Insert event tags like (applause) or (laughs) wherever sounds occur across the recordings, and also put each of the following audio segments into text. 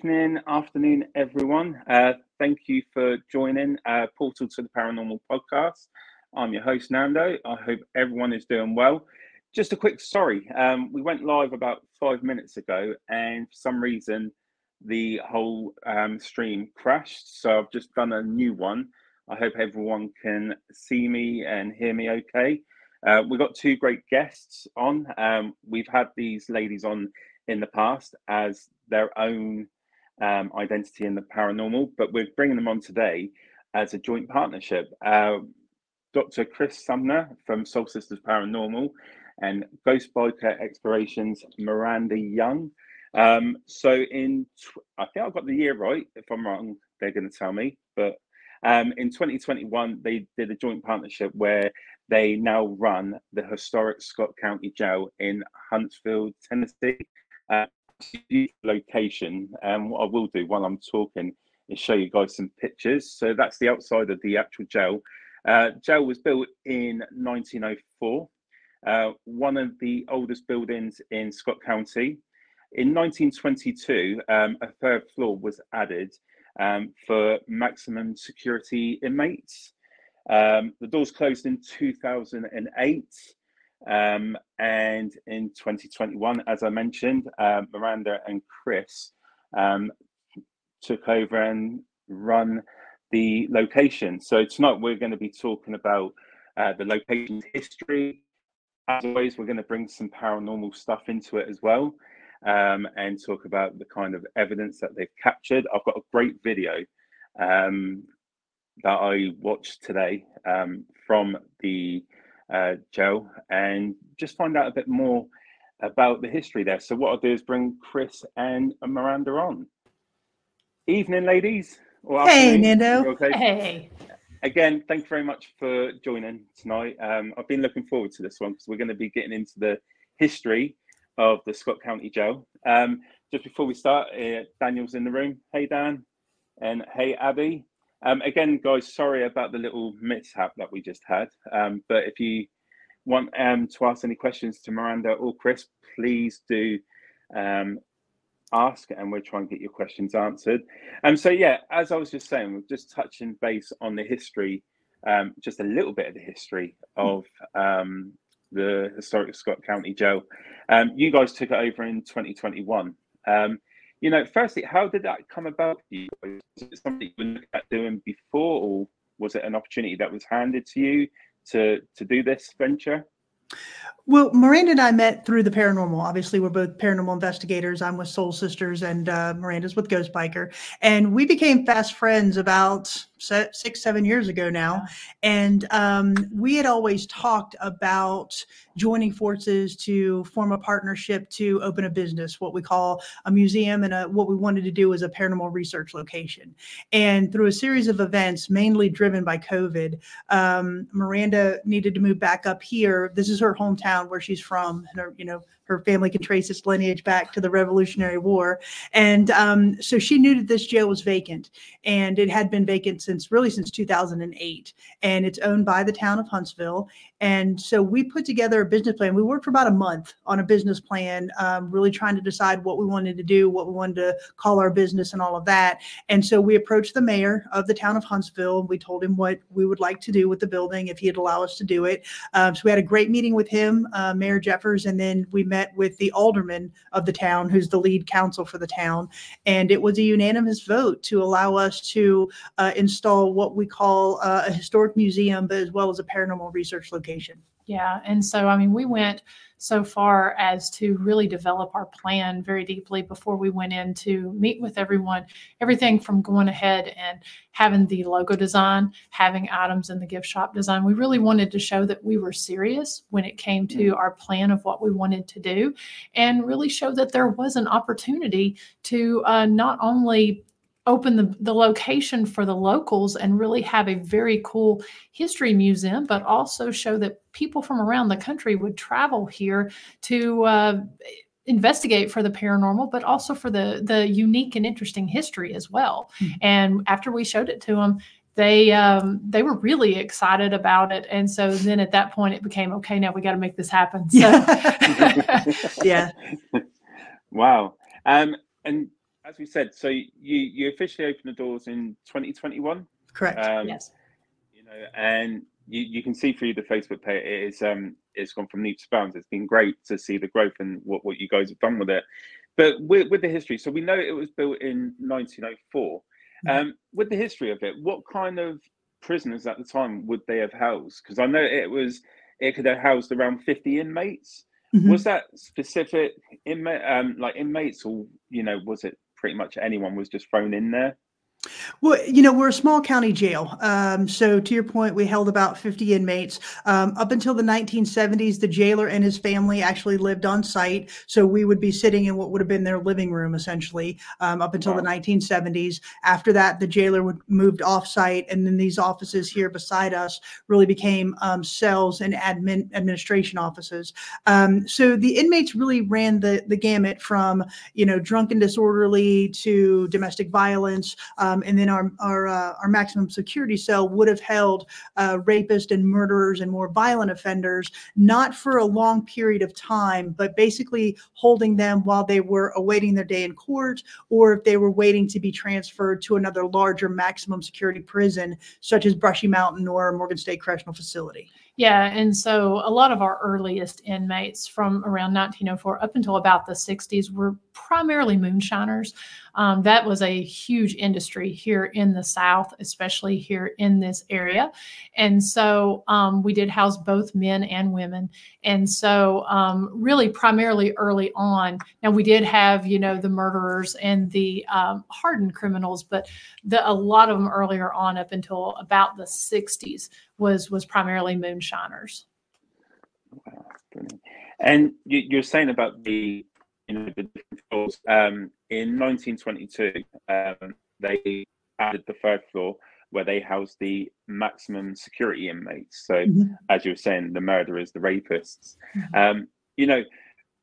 evening, afternoon, everyone. Uh, thank you for joining uh, Portal to the Paranormal podcast. I'm your host, Nando. I hope everyone is doing well. Just a quick sorry. Um, we went live about five minutes ago, and for some reason, the whole um, stream crashed. So I've just done a new one. I hope everyone can see me and hear me okay. Uh, we've got two great guests on. Um, we've had these ladies on in the past as their own um, identity in the paranormal, but we're bringing them on today as a joint partnership. Uh, Dr. Kris Sumner from Soul Sisters Paranormal and Ghost Biker Explorations, Miranda Young. Um, so in, tw- I think I've got the year right. If I'm wrong, they're going to tell me. But um, in 2021, they did a joint partnership where they now run the historic Scott County Jail in Huntsville, Tennessee. Uh, location. And what I will do while I'm talking is show you guys some pictures. So that's the outside of the actual jail. Uh, jail was built in 1904, uh, one of the oldest buildings in Scott County. In 1922, um, a third floor was added um, for maximum security inmates. Um, the doors closed in 2008. Um, and in 2021, as I mentioned, uh, Miranda and Kris um, took over and run the location. So tonight we're going to be talking about uh, the location's history. As always, we're going to bring some paranormal stuff into it as well um, and talk about the kind of evidence that they've captured. I've got a great video um, that I watched today um, from the uh, Joe and just find out a bit more about the history there. So what I'll do is bring Kris and Miranda on. Evening, ladies. Or Hey. Nando. Okay. Hey. Again, thank you very much for joining tonight. Um, I've been looking forward to this one because we're going to be getting into the history of the Scott County Jail. Um, just before we start, uh, Daniel's in the room. Hey, Dan. And hey, Abby. Um, again, guys, sorry about the little mishap that we just had. Um, but if you want um, to ask any questions to Miranda or Kris, please do um, ask and we'll try and get your questions answered. Um, so, yeah, as I was just saying, we're just touching base on the history, um, just a little bit of the history of um, the historic Scott County Jail. Um, you guys took it over in 2021. Um, you know, firstly, how did that come about? for you? Was it something you were looking at doing before, or was it an opportunity that was handed to you to to do this venture? Well, Miranda and I met through the paranormal. Obviously, we're both paranormal investigators. I'm with Soul Sisters, and uh, Miranda's with Ghost Biker. And we became fast friends about six, seven years ago now. And um, we had always talked about joining forces to form a partnership to open a business, what we call a museum, and a, what we wanted to do was a paranormal research location. And through a series of events, mainly driven by COVID, um, Miranda needed to move back up here. This is her hometown where she's from. And her, you know, her family can trace its lineage back to the Revolutionary War. And um, so she knew that this jail was vacant and it had been vacant since really since 2008. And it's owned by the town of Huntsville. And so we put together a business plan. We worked for about a month on a business plan, um, really trying to decide what we wanted to do, what we wanted to call our business, and all of that. And so we approached the mayor of the town of Huntsville. We told him what we would like to do with the building if he'd allow us to do it. Um, so we had a great meeting with him, uh, Mayor Jeffers, and then we met with the alderman of the town, who's the lead counsel for the town. And it was a unanimous vote to allow us to uh, install what we call uh, a historic museum, but as well as a paranormal research location. Yeah. And so, I mean, we went so far as to really develop our plan very deeply before we went in to meet with everyone. Everything from going ahead and having the logo design, having items in the gift shop design. We really wanted to show that we were serious when it came to mm. our plan of what we wanted to do and really show that there was an opportunity to uh, not only open the, the location for the locals and really have a very cool history museum, but also show that people from around the country would travel here to uh, investigate for the paranormal, but also for the the unique and interesting history as well. Mm-hmm. And after we showed it to them, they um, they were really excited about it, and so then at that point it became okay. Now we got to make this happen. So. (laughs) (laughs) yeah. (laughs) wow. Um, and as we said, so you you officially opened the doors in 2021. Correct. Um, yes. You know, and you, you can see through the Facebook page it is um it's gone from leaps to bounds. It's been great to see the growth and what, what you guys have done with it. But with, with the history, so we know it was built in 1904. Mm-hmm. Um, with the history of it, what kind of prisoners at the time would they have housed? Because I know it was it could have housed around 50 inmates. Mm-hmm. Was that specific inmate, um, like inmates, or you know, was it pretty much anyone was just thrown in there? Well, you know, we're a small county jail. Um, so, to your point, we held about 50 inmates. Um, up until the 1970s, the jailer and his family actually lived on site. So, we would be sitting in what would have been their living room essentially um, up until wow. the 1970s. After that, the jailer would moved off site. And then these offices here beside us really became um, cells and admin administration offices. Um, so, the inmates really ran the, the gamut from, you know, drunk and disorderly to domestic violence. Uh, um, and then our our, uh, our maximum security cell would have held uh, rapists and murderers and more violent offenders, not for a long period of time, but basically holding them while they were awaiting their day in court, or if they were waiting to be transferred to another larger maximum security prison, such as Brushy Mountain or Morgan State Correctional Facility. Yeah, and so a lot of our earliest inmates from around 1904 up until about the 60s were primarily moonshiners. Um, that was a huge industry here in the South, especially here in this area. And so um, we did house both men and women. And so, um, really, primarily early on, now we did have, you know, the murderers and the um, hardened criminals, but the, a lot of them earlier on, up until about the 60s, was was primarily moonshiners. Wow, and you, are saying about the you know the different floors. Um, in 1922, um, they added the third floor where they house the maximum security inmates. So, mm-hmm. as you were saying, the murderers, the rapists. Mm-hmm. Um, you know,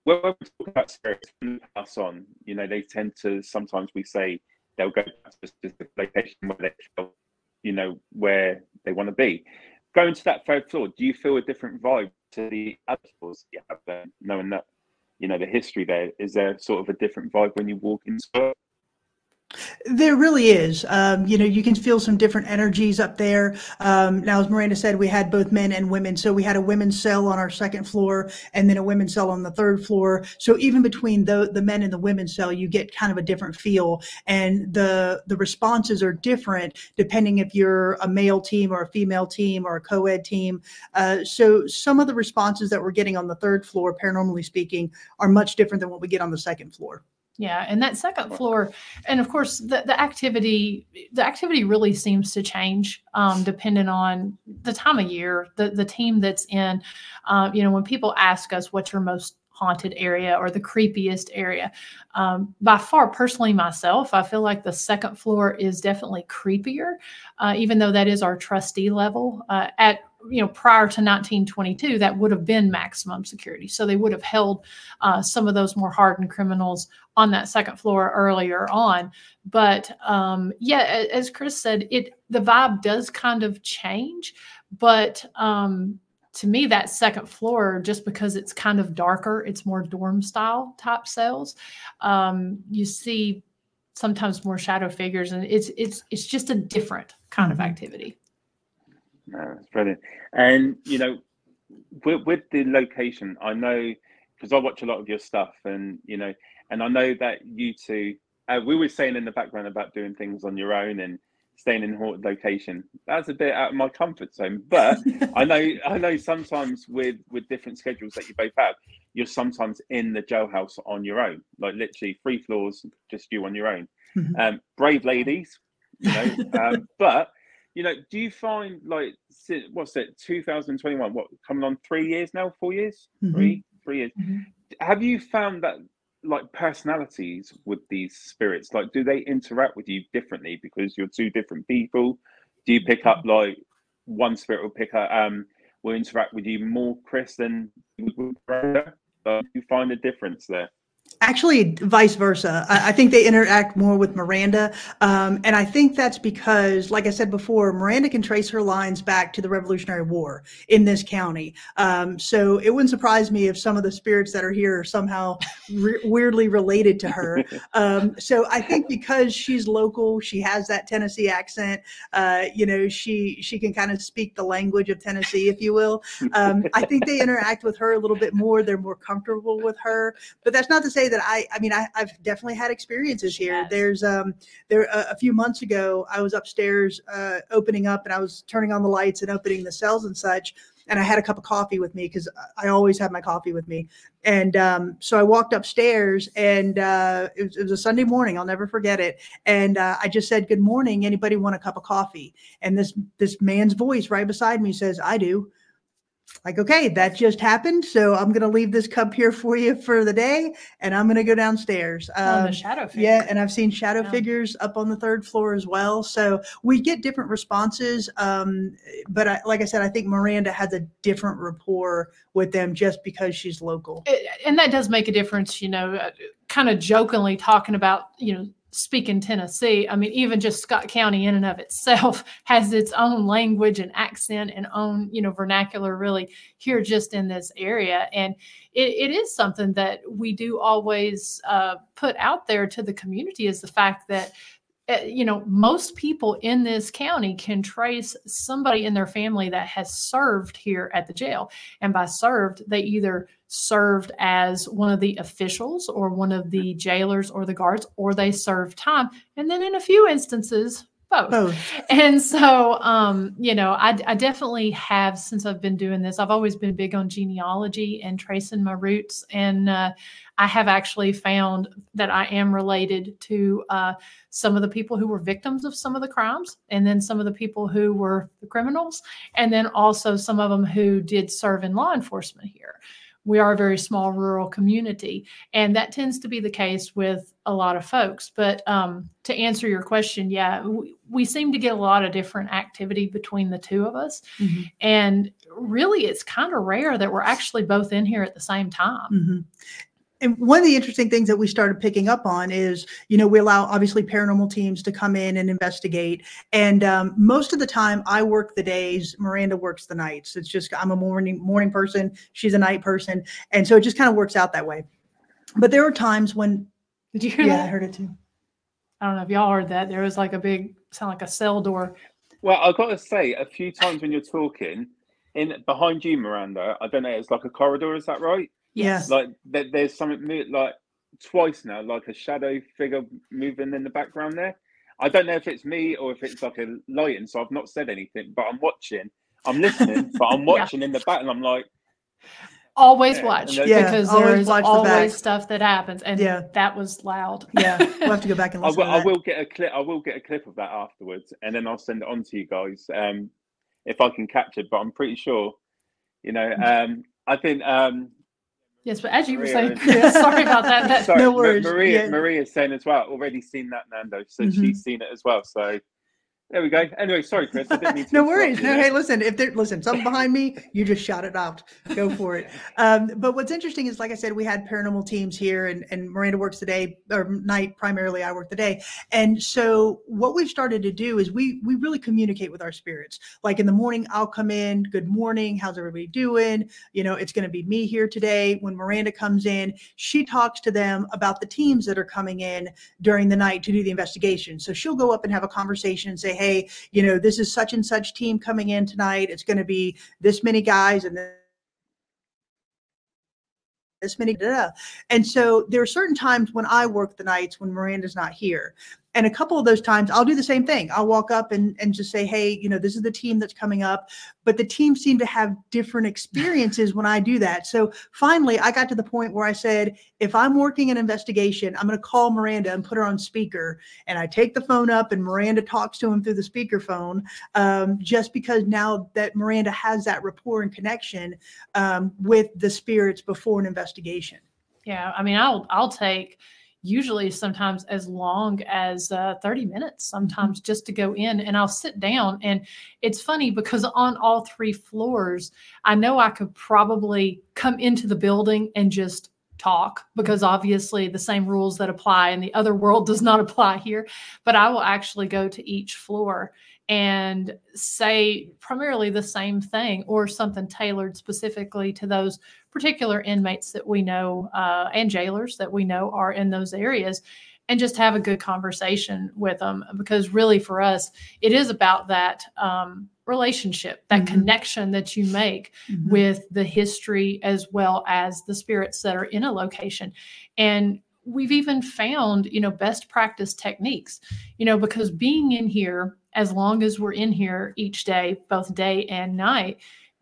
when we talk about spirits pass on, you know, they tend to sometimes we say they'll go to a specific location where they feel, you know, where they want to be. Going to that third floor, do you feel a different vibe to the other floors you have there, knowing that you know the history there is there sort of a different vibe when you walk into it there really is. Um, you know, you can feel some different energies up there. Um, now, as Miranda said, we had both men and women. So we had a women's cell on our second floor and then a women's cell on the third floor. So even between the, the men and the women's cell, you get kind of a different feel. And the, the responses are different depending if you're a male team or a female team or a co ed team. Uh, so some of the responses that we're getting on the third floor, paranormally speaking, are much different than what we get on the second floor. Yeah, and that second floor, and of course, the, the activity the activity really seems to change um, depending on the time of year, the the team that's in. Uh, you know, when people ask us what's your most haunted area or the creepiest area. Um, by far, personally, myself, I feel like the second floor is definitely creepier, uh, even though that is our trustee level. Uh, at you know prior to 1922 that would have been maximum security. So they would have held uh, some of those more hardened criminals on that second floor earlier on. But um, yeah as Kris said it the vibe does kind of change but um, to me that second floor just because it's kind of darker it's more dorm style type cells um, you see sometimes more shadow figures and it's it's it's just a different kind mm-hmm. of activity no, that's brilliant. And you know, with, with the location, I know because I watch a lot of your stuff, and you know, and I know that you two. Uh, we were saying in the background about doing things on your own and staying in haunted location. That's a bit out of my comfort zone. But (laughs) I know I know sometimes with with different schedules that you both have, you're sometimes in the jailhouse on your own, like literally three floors, just you on your own. Mhm. Um, brave ladies, you know. um, but you know, do you find like what's it, 2021? What coming on three years now? Four years? Mhm. Three, three years. Mhm. Have you found that like personalities with these spirits, like do they interact with you differently because you're two different people? Do you pick up like one spirit will pick up um will interact with you more, Kris, than you would with Brenda? Like, do you find a difference there? Actually, vice versa. I, I think they interact more with Miranda. Um, and I think that's because, like I said before, Miranda can trace her lines back to the Revolutionary War in this county. Um, so it wouldn't surprise me if some of the spirits that are here are somehow re- weirdly related to her. (laughs) Um, so I think because she's local, she has that Tennessee accent. Uh, you know, she she can kind of speak the language of Tennessee, if you will. Um, I think they interact with her a little bit more. They're more comfortable with her but that's not to say that I, I mean, I, I've definitely had experiences here. Yes. There's, um, there, a, a few months ago, I was upstairs, uh, opening up and I was turning on the lights and opening the cells and such. And I had a cup of coffee with me because I always have my coffee with me. And um, so I walked upstairs and uh, it, was, it was a Sunday morning. I'll never forget it. And uh, I just said, good morning. Anybody want a cup of coffee? And this, this man's voice right beside me says, I do like okay that just happened so i'm going to leave this cup here for you for the day and i'm going to go downstairs Um, shadow figure. yeah and i've seen shadow Yeah. figures up on the third floor as well so we get different responses um, but I, like i said i think miranda has a different rapport with them just because she's local It- and that does make a difference, you know, uh, kind of jokingly talking about, you know, speaking Tennessee. I mean, even just Scott County in and of itself (laughs) has its own language and accent and own, you know, vernacular really here just in this area. And it, it is something that we do always uh, put out there to the community is the fact that Uh, you know, most people in this county can trace somebody in their family that has served here at the jail. And by served, they either served as one of the officials or one of the jailers or the guards, or they served time. And then in a few instances, both. both And so, um, you know, I, I definitely have since I've been doing this. I've always been big on genealogy and tracing my roots. And uh, I have actually found that I am related to uh, some of the people who were victims of some of the crimes, and then some of the people who were the criminals, and then also some of them who did serve in law enforcement here. We are a very small rural community, and that tends to be the case with a lot of folks. But um, to answer your question, yeah, we, we seem to get a lot of different activity between the two of us. Mhm. And really, it's kind of rare that we're actually both in here at the same time. Mhm. And one of the interesting things that we started picking up on is, you know, we allow obviously paranormal teams to come in and investigate. And um, most of the time, I work the days. Miranda works the nights. It's just I'm a morning morning person. She's a night person, and so it just kind of works out that way. But there are times when, Did you hear yeah, I heard it too. I don't know if y'all heard that. There was like a big, sound like a cell door. Well, I've got to say, a few times when you're talking, in behind you, Miranda, I don't know, it's like a corridor, is that right? Yeah. Like there, there's something mo- like twice now, like a shadow figure moving in the background there. I don't know if it's me or if it's like a lighting, so I've not said anything, but I'm watching, I'm listening, (laughs) but I'm watching in the back, and I'm like, Always Yeah, watch Yeah, because always there's watch the always back. stuff that happens. And Yeah. that was loud. Yeah, we'll have to go back and (laughs) I listen. will, to I will get a clip. I will get a clip of that afterwards, and then I'll send it on to you guys um, if I can catch it. But I'm pretty sure, you know. (laughs) Um, I think. Um, yes, but as you were saying, Kris, (laughs) sorry about that. that (laughs) sorry, No worries, Maria. yeah. Maria's saying as well. Already seen that, Nando. So Mhm. she's seen it as well. So there we go. Anyway, sorry, Kris. I didn't mean (laughs) to no worries. No, hey, listen. If there, listen, something behind me, you just shout it out. Go for it. (laughs) Um, but what's interesting is, like I said, we had paranormal teams here, and and Miranda works the day or night primarily. I work the day, and so what we've started to do is we we really communicate with our spirits. Like in the morning, I'll come in. Good morning. How's everybody doing? You know, it's going to be me here today. When Miranda comes in, she talks to them about the teams that are coming in during the night to do the investigation. So she'll go up and have a conversation and say, hey, you know, this is such and such team coming in tonight. It's going to be this many guys and this many. da, da, da." And so there are certain times when I work the nights when Miranda's not here. And a couple of those times I'll do the same thing. I'll walk up and, and just say, hey, you know, this is the team that's coming up. But the team seemed to have different experiences when I do that. So finally, I got to the point where I said, if I'm working an investigation, I'm going to call Miranda and put her on speaker. And I take the phone up and Miranda talks to him through the speakerphone um, just because now that Miranda has that rapport and connection um, with the spirits before an investigation. Yeah, I mean, I'll I'll take usually sometimes as long as uh, 30 minutes sometimes just to go in and i'll sit down and it's funny because on all three floors i know i could probably come into the building and just talk because obviously the same rules that apply in the other world does not (laughs) apply here but i will actually go to each floor and say primarily the same thing or something tailored specifically to those particular inmates that we know uh, and jailers that we know are in those areas and just have a good conversation with them because really for us it is about that um, relationship that mm-hmm. connection that you make mm-hmm. with the history as well as the spirits that are in a location and we've even found you know best practice techniques you know because being in here as long as we're in here each day, both day and night,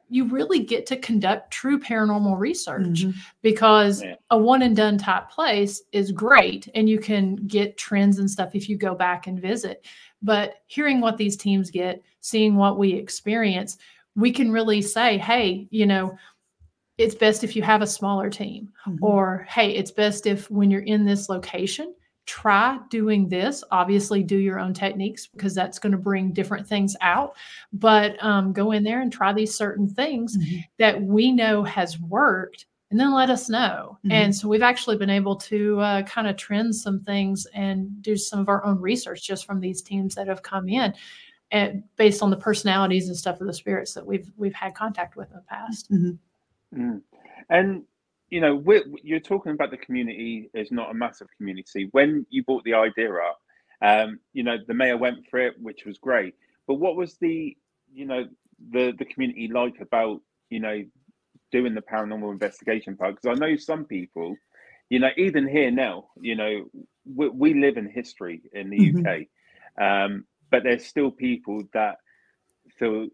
you really get to conduct true paranormal research mm-hmm. because yeah. a one and done type place is great and you can get trends and stuff if you go back and visit. But hearing what these teams get, seeing what we experience, we can really say, hey, you know, it's best if you have a smaller team, mm-hmm. or hey, it's best if when you're in this location, try doing this obviously do your own techniques because that's going to bring different things out but um, go in there and try these certain things mm-hmm. that we know has worked and then let us know mm-hmm. and so we've actually been able to uh, kind of trend some things and do some of our own research just from these teams that have come in and based on the personalities and stuff of the spirits that we've we've had contact with in the past mm-hmm. mm. and you know, you're talking about the community is not a massive community. When you brought the idea up, um, you know, the mayor went for it, which was great. But what was the, you know, the the community like about, you know, doing the paranormal investigation part? Because I know some people, you know, even here now, you know, we, we live in history in the mm-hmm. UK, um, but there's still people that feel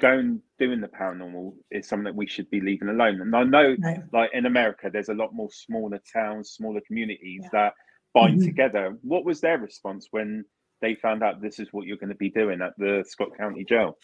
going doing the paranormal is something that we should be leaving alone. And I know, right. like in America, there's a lot more smaller towns, smaller communities yeah. that bind mm-hmm. together. What was their response when they found out this is what you're going to be doing at the Scott County Jail?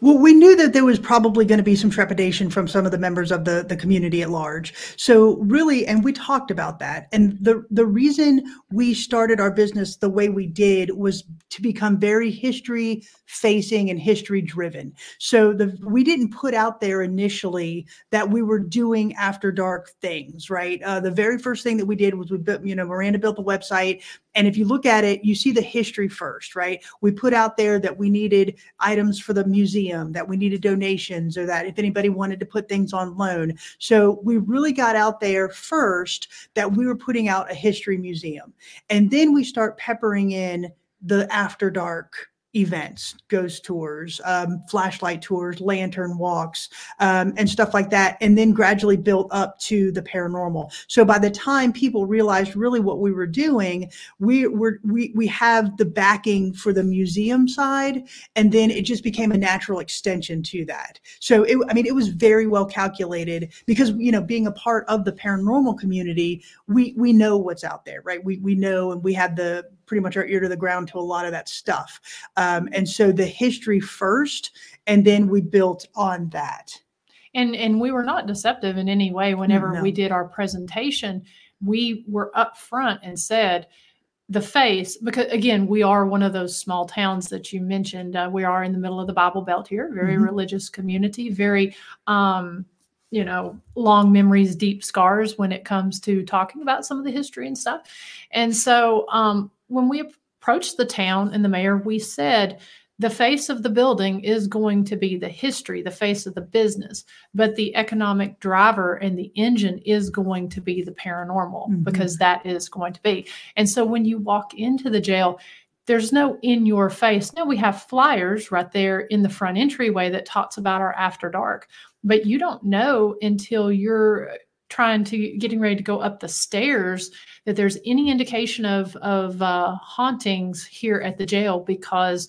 Well, we knew that there was probably going to be some trepidation from some of the members of the, the community at large. So really, and we talked about that. And the, the reason we started our business the way we did was to become very history facing and history driven. So the we didn't put out there initially that we were doing after dark things, right? Uh, the very first thing that we did was we built, you know, Miranda built the website and if you look at it, you see the history first, right? We put out there that we needed items for the museum, that we needed donations, or that if anybody wanted to put things on loan. So we really got out there first that we were putting out a history museum. And then we start peppering in the after dark events, ghost tours, um, flashlight tours, lantern walks, um, and stuff like that, and then gradually built up to the paranormal. So by the time people realized really what we were doing, we were we we have the backing for the museum side, and then it just became a natural extension to that. So it, I mean, it was very well calculated because you know, being a part of the paranormal community, we we know what's out there, right? We we know, and we have the pretty much our ear to the ground to a lot of that stuff. Um, and so the history first, and then we built on that. And and we were not deceptive in any way. Whenever no. we did our presentation, we were upfront and said the face because again we are one of those small towns that you mentioned uh, we are in the middle of the bible belt here very mm-hmm. religious community very um, you know long memories deep scars when it comes to talking about some of the history and stuff and so um, when we approached the town and the mayor, we said the face of the building is going to be the history, the face of the business, but the economic driver and the engine is going to be the paranormal mm-hmm. because that is going to be. And so when you walk into the jail, there's no in your face. No, we have flyers right there in the front entryway that talks about our after dark, but you don't know until you're trying to getting ready to go up the stairs that there's any indication of of uh, hauntings here at the jail because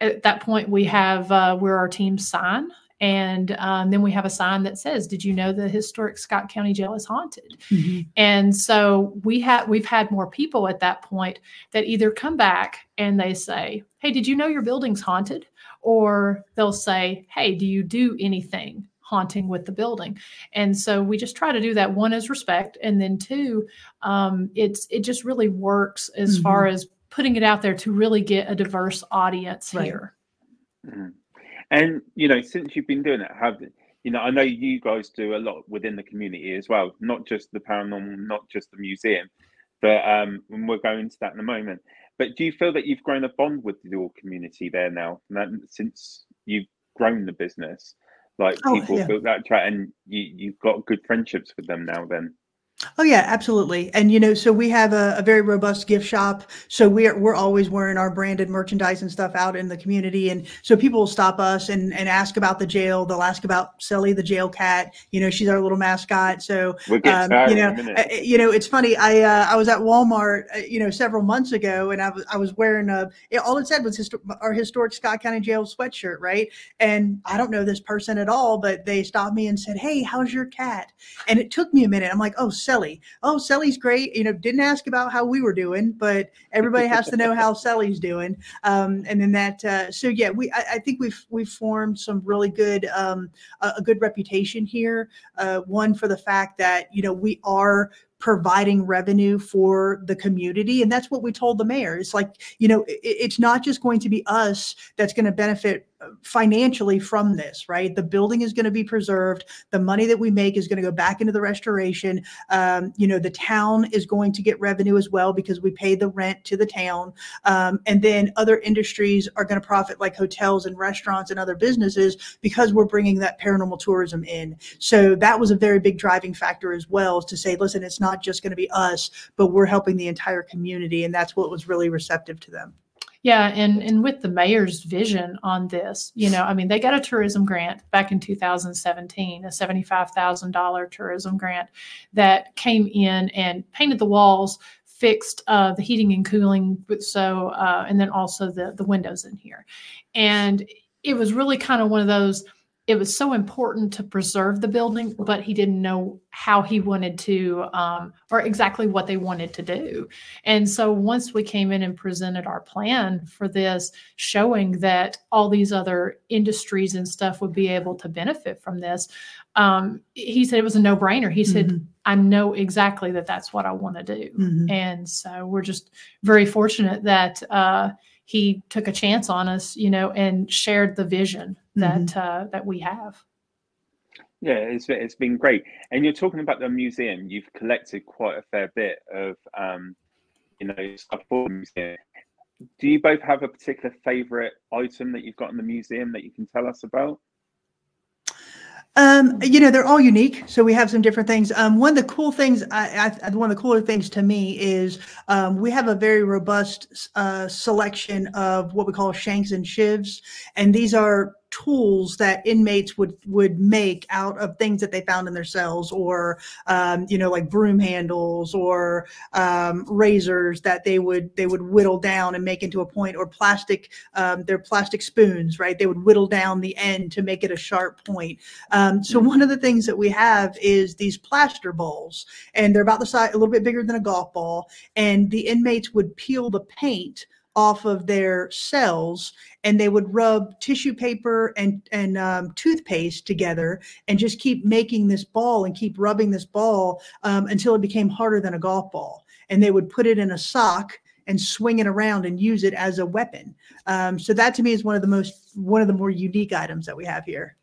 at that point we have uh, where our teams sign and um, then we have a sign that says did you know the historic scott county jail is haunted? Mm-hmm. and so we have we've had more people at that point that either come back and they say hey did you know your building's haunted? or they'll say hey do you do anything haunting with the building and so we just try to do that one is respect and then two um, it's it just really works as mm-hmm. far as putting it out there to really get a diverse audience right. here mm-hmm. And you know, since you've been doing it, have you know? I know you guys do a lot within the community as well, not just the paranormal, not just the museum, but um, we're going into that in a moment. But do you feel that you've grown a bond with your community there now, since you've grown the business? Like oh, people yeah. built that track, and you you've got good friendships with them now. Then Oh yeah, absolutely. And you know, so we have a, a, very robust gift shop. So we're we're always wearing our branded merchandise and stuff out in the community. And so people will stop us and, and ask about the jail. They'll ask about Sally the jail cat. You know, she's our little mascot. So we'll um, you know, uh, you know, it's funny. I uh, I was at Walmart, uh, you know, several months ago, and I was I was wearing a. It, all it said was histor- our historic Scott County Jail sweatshirt, right? And I don't know this person at all, but they stopped me and said, "Hey, how's your cat?" And it took me a minute. I'm like, "Oh, Sally." Oh, Sally's great. You know, didn't ask about how we were doing, but everybody has to know how (laughs) Sally's doing. Um, and then that, uh, so yeah, we I, I, think we've we've formed some really good um, a, a good reputation here. Uh, one for the fact that you know we are providing revenue for the community. And that's what we told the mayor. It's like, you know, it, it's not just going to be us that's going to benefit financially from this, right? The building is going to be preserved. The money that we make is going to go back into the restoration. Um, you know, the town is going to get revenue as well because we pay the rent to the town. Um, and then other industries are going to profit, like hotels and restaurants and other businesses, because we're bringing that paranormal tourism in. So that was a very big driving factor as well to say, listen, it's not just going to be us, but we're helping the entire community. And that's what was really receptive to them. Yeah, and and with the mayor's vision on this, you know, I mean, they got a tourism grant back in 2017, a $75,000 tourism grant that came in and painted the walls, fixed uh, the heating and cooling, so uh, and then also the the windows in here, and it was really kind of one of those it was so important to preserve the building, but he didn't know how he wanted to, um, or exactly what they wanted to do. And so once we came in and presented our plan for this, showing that all these other industries and stuff would be able to benefit from this, um, he said it was a no brainer. He said, mm-hmm. I know exactly that that's what I want to do. Mm-hmm. And so we're just very fortunate that, uh, he took a chance on us, you know, and shared the vision that mm-hmm. uh, that we have. Yeah, it's it's been great. And you're talking about the museum. You've collected quite a fair bit of, um, you know, stuff for the museum. Do you both have a particular favorite item that you've got in the museum that you can tell us about? Um, you know, they're all unique, so we have some different things. Um, one of the cool things, I, I, one of the cooler things to me is um, we have a very robust uh, selection of what we call shanks and shivs, and these are tools that inmates would would make out of things that they found in their cells or um, you know like broom handles or um, razors that they would they would whittle down and make into a point or plastic um, they're plastic spoons right? They would whittle down the end to make it a sharp point. Um, so one of the things that we have is these plaster balls and they're about the size a little bit bigger than a golf ball and the inmates would peel the paint off of their cells and they would rub tissue paper and and um, toothpaste together and just keep making this ball and keep rubbing this ball um, until it became harder than a golf ball. And they would put it in a sock and swing it around and use it as a weapon. Um, so that to me is one of the most one of the more unique items that we have here.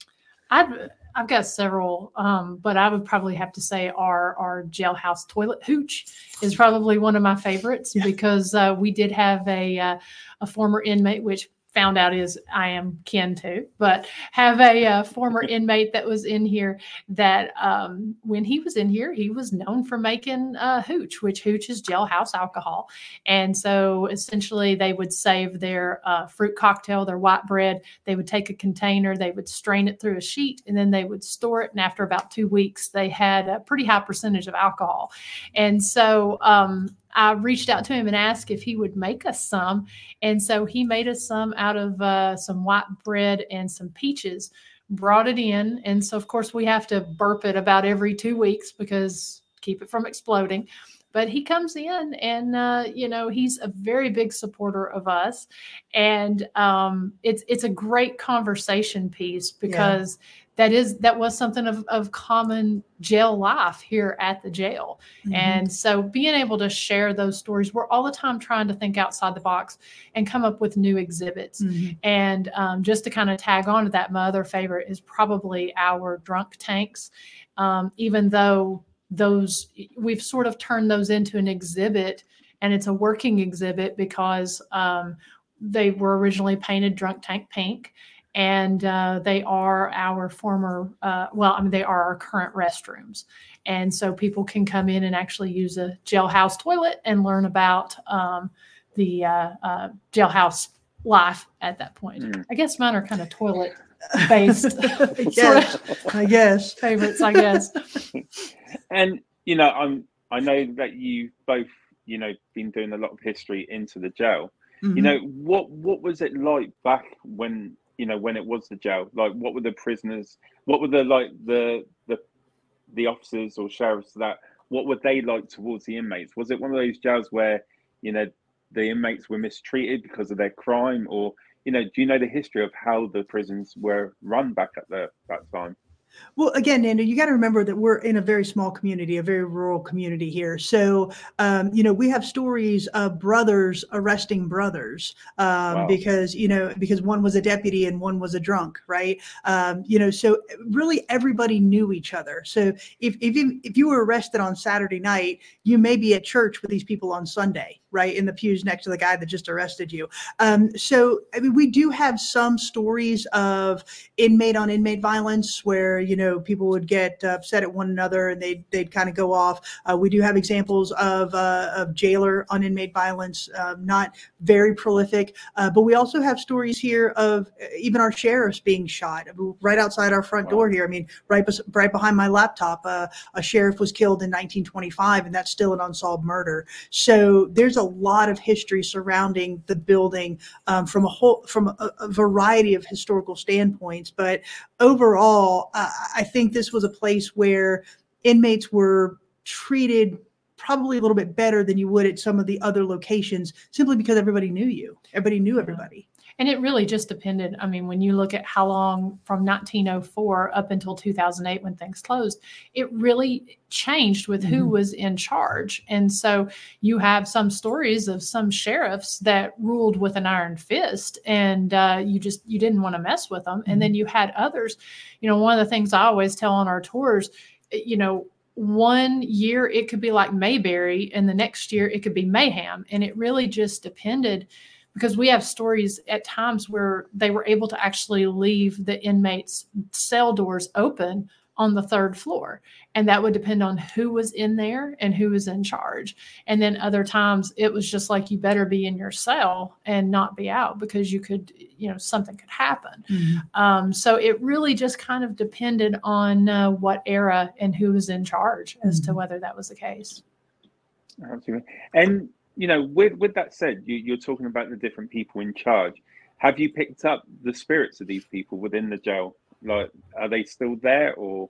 I've I've got several, um, but I would probably have to say our our jailhouse toilet hooch is probably one of my favorites yeah. because uh, we did have a uh, a former inmate, which found out is I am kin to, but have a uh, former (laughs) inmate that was in here that um, when he was in here, he was known for making uh, hooch, which hooch is jailhouse alcohol. And so essentially, they would save their uh, fruit cocktail, their white bread. They would take a container, they would strain it through a sheet, and then they would store it. And after about two weeks, they had a pretty high percentage of alcohol. And so um, I reached out to him and asked if he would make us some. And so he made us some out of uh, some white bread and some peaches, brought it in. And so, of course, we have to burp it about every two weeks because keep it from exploding. But he comes in and, uh, you know, he's a very big supporter of us. And um, it's, it's a great conversation piece because. Yeah that is that was something of, of common jail life here at the jail mm-hmm. and so being able to share those stories we're all the time trying to think outside the box and come up with new exhibits mm-hmm. and um, just to kind of tag on to that my other favorite is probably our drunk tanks um, even though those we've sort of turned those into an exhibit and it's a working exhibit because um, they were originally painted drunk tank pink and uh, they are our former uh, well i mean they are our current restrooms. And so people can come in and actually use a jailhouse toilet and learn about um, the uh, uh jailhouse life at that point. Mm. i guess mine are kind (laughs) of toilet based. Yes, i guess. favorites i guess. (laughs) And you know i'm i know that you both you know been doing a lot of history into the jail. Mm-hmm. you know what what was it like back when you know when it was the jail? Like what were the prisoners what were the like the the the officers or sheriffs that what were they like towards the inmates? Was it one of those jails where you know the inmates were mistreated because of their crime? Or you know do you know the history of how the prisons were run back at the, that time well, again, Nando, you got to remember that we're in a very small community, a very rural community here. So, um, you know, we have stories of brothers arresting brothers um, wow. because, you know, because one was a deputy and one was a drunk, right? Um, you know, so really everybody knew each other. So if, if, you, if you were arrested on Saturday night, you may be at church with these people on Sunday, right? In the pews next to the guy that just arrested you. Um, so, I mean, we do have some stories of inmate on inmate violence where, you know people would get upset at one another and they'd they'd kind of go off. Uh, we do have examples of uh, of jailer on inmate violence, um, not very prolific, uh, but we also have stories here of even our sheriffs being shot right outside our front wow. door here. I mean, right right behind my laptop, uh, a sheriff was killed in 1925, and that's still an unsolved murder. So there's a lot of history surrounding the building um, from a whole from a, a variety of historical standpoints, but overall, uh, I think this was a place where inmates were treated probably a little bit better than you would at some of the other locations simply because everybody knew you. Everybody knew everybody. And it really just depended. I mean, when you look at how long from 1904 up until 2008 when things closed, it really changed with who mm-hmm. was in charge. And so you have some stories of some sheriffs that ruled with an iron fist and uh, you just you didn't want to mess with them. Mm-hmm. And then mm-hmm. you had others. You know, one of the things I always tell on our tours, eh, you know, one year it could be like Mayberry, and the next year it could be mayhem. And it really just depended because we have stories at times where they were able to actually leave the inmates' cell doors open on the third floor. And that would depend on who was in there and who was in charge. And then other times it was just like you better be in your cell and not be out because you could, you know, something could happen. Mm-hmm. Um, so it really just kind of depended on uh, what era and who was in charge as mm-hmm. to whether that was the case. Absolutely. And you know, with with that said, you, you're talking about the different people in charge. Have you picked up the spirits of these people within the jail? Like, are they still there, or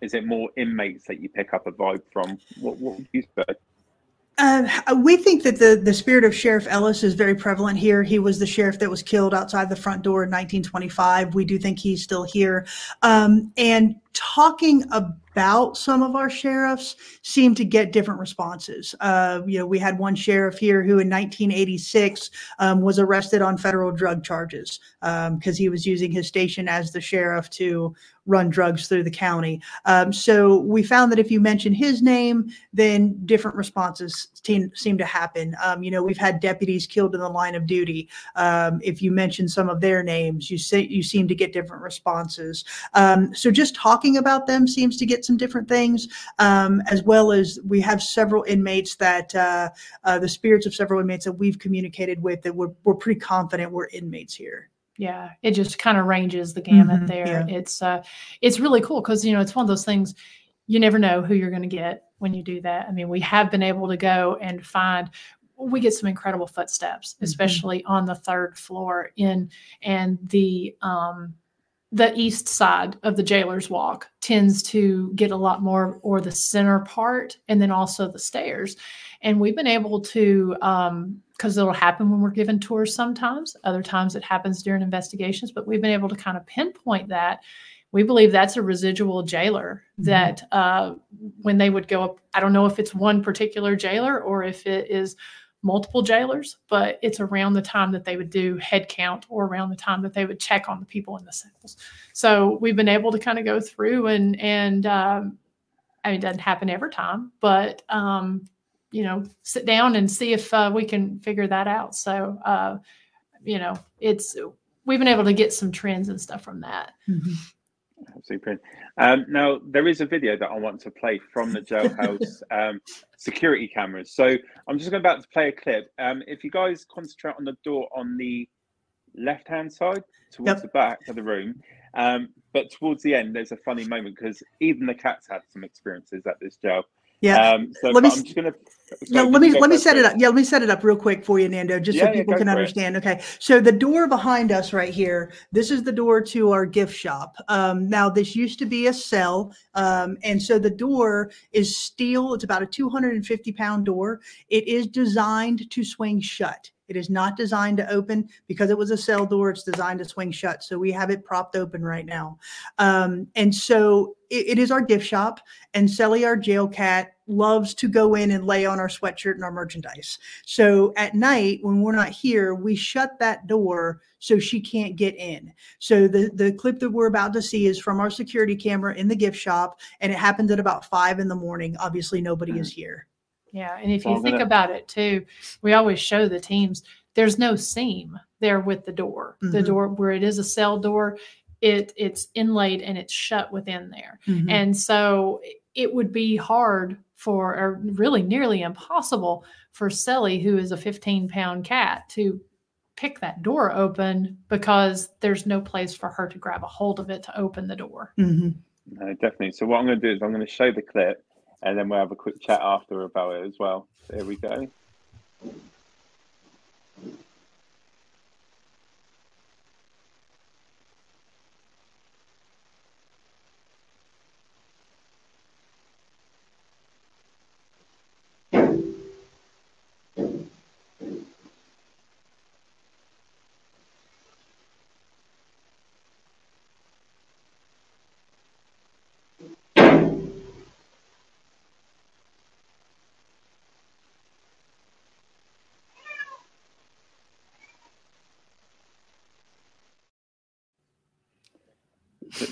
is it more inmates that you pick up a vibe from? What what would you say? Uh, we think that the, the spirit of Sheriff Ellis is very prevalent here. He was the sheriff that was killed outside the front door in 1925. We do think he's still here. Um, and talking about some of our sheriffs seemed to get different responses. Uh, you know, we had one sheriff here who in 1986 um, was arrested on federal drug charges because um, he was using his station as the sheriff to run drugs through the county. Um, so we found that if you mention his name, then different responses seem, seem to happen. Um, you know, we've had deputies killed in the line of duty. Um, if you mention some of their names, you say you seem to get different responses. Um, so just talking about them seems to get some different things, um, as well as we have several inmates that uh, uh, the spirits of several inmates that we've communicated with that we're, we're pretty confident we're inmates here yeah it just kind of ranges the gamut mm-hmm, there yeah. it's uh it's really cool because you know it's one of those things you never know who you're going to get when you do that i mean we have been able to go and find we get some incredible footsteps mm-hmm. especially on the third floor in and the um the east side of the jailer's walk tends to get a lot more or the center part and then also the stairs and we've been able to um, because it'll happen when we're given tours sometimes. Other times it happens during investigations, but we've been able to kind of pinpoint that. We believe that's a residual jailer mm-hmm. that uh, when they would go up, I don't know if it's one particular jailer or if it is multiple jailers, but it's around the time that they would do head count or around the time that they would check on the people in the cells. So we've been able to kind of go through and and um, I mean, it doesn't happen every time, but um, you know sit down and see if uh, we can figure that out so uh, you know it's we've been able to get some trends and stuff from that mm-hmm. Super. Um, now there is a video that I want to play from the jailhouse (laughs) um, security cameras. So I'm just about to play a clip. Um, if you guys concentrate on the door on the left-hand side towards yep. the back of the room, um, but towards the end there's a funny moment because even the cats had some experiences at this jail. Yeah. Um, so let me, I'm just gonna. Yeah, let me let me set it up. Yeah, let me set it up real quick for you, Nando, just yeah, so people yeah, can understand. It. Okay, so the door behind us right here, this is the door to our gift shop. Um, now, this used to be a cell, um, and so the door is steel. It's about a 250 pound door. It is designed to swing shut. It is not designed to open because it was a cell door. It's designed to swing shut. So we have it propped open right now. Um, and so it, it is our gift shop. And Sally, our jail cat, loves to go in and lay on our sweatshirt and our merchandise. So at night, when we're not here, we shut that door so she can't get in. So the, the clip that we're about to see is from our security camera in the gift shop. And it happens at about five in the morning. Obviously, nobody mm-hmm. is here. Yeah, and if you think about it too, we always show the teams there's no seam there with the door. Mm-hmm. The door where it is a cell door, it it's inlaid and it's shut within there. Mm-hmm. And so it would be hard for or really nearly impossible for Sally, who is a 15 pound cat, to pick that door open because there's no place for her to grab a hold of it to open the door. Mm-hmm. No, definitely. So what I'm going to do is I'm going to show the clip and then we'll have a quick chat after about it as well. So here we go.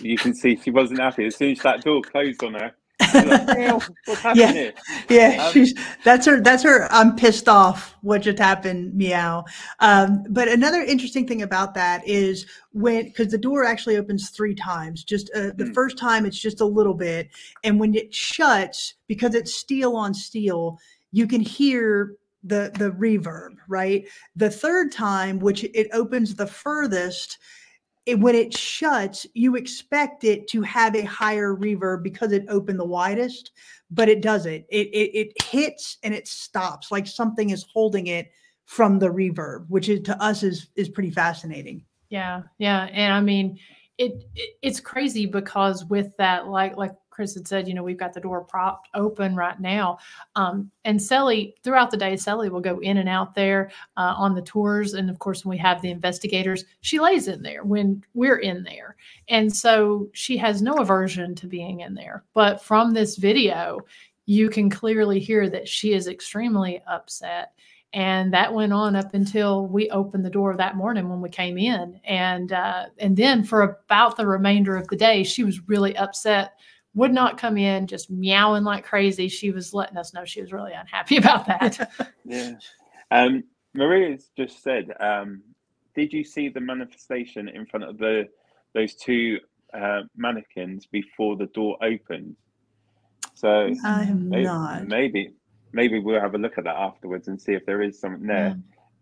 You can see she wasn't happy as soon as that door closed on her. (laughs) Like, yeah, yeah, um, she's that's her. That's her. I'm pissed off. What just happened? Meow. Um, but another interesting thing about that is when because the door actually opens three times. Just uh, the mm. first time it's just a little bit, and when it shuts because it's steel on steel, you can hear the the reverb. Right. The third time, which it opens the furthest it, when it shuts, you expect it to have a higher reverb because it opened the widest, but it doesn't. It, it, it hits and it stops like something is holding it from the reverb, which is to us is is pretty fascinating. Yeah, yeah, and I mean, it, it it's crazy because with that, like like Kris had said, you know, we've got the door propped open right now. Um, and Sally, throughout the day, Sally will go in and out there uh, on the tours. And of course, when we have the investigators, she lays in there when we're in there. And so she has no aversion to being in there. But from this video, you can clearly hear that she is extremely upset and that went on up until we opened the door that morning when we came in and uh, and then for about the remainder of the day she was really upset would not come in, just meowing like crazy. She was letting us know she was really unhappy (laughs) about that. (laughs) yeah. Um, Maria's just said, um, did you see the manifestation in front of the those two uh, mannequins before the door opened? So I have maybe, not. maybe maybe we'll have a look at that afterwards and see if there is something there. Yeah.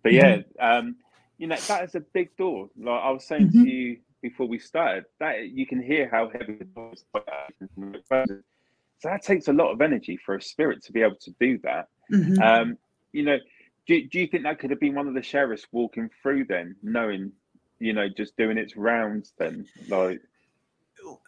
But yeah, um, you know that is a big door. Like I was saying Mhm. to you before we started, that you can hear how heavy the. So that takes a lot of energy for a spirit to be able to do that. Mhm. Um, you know, do, do you think that could have been one of the sheriffs walking through then, knowing, you know, just doing its rounds then? Like,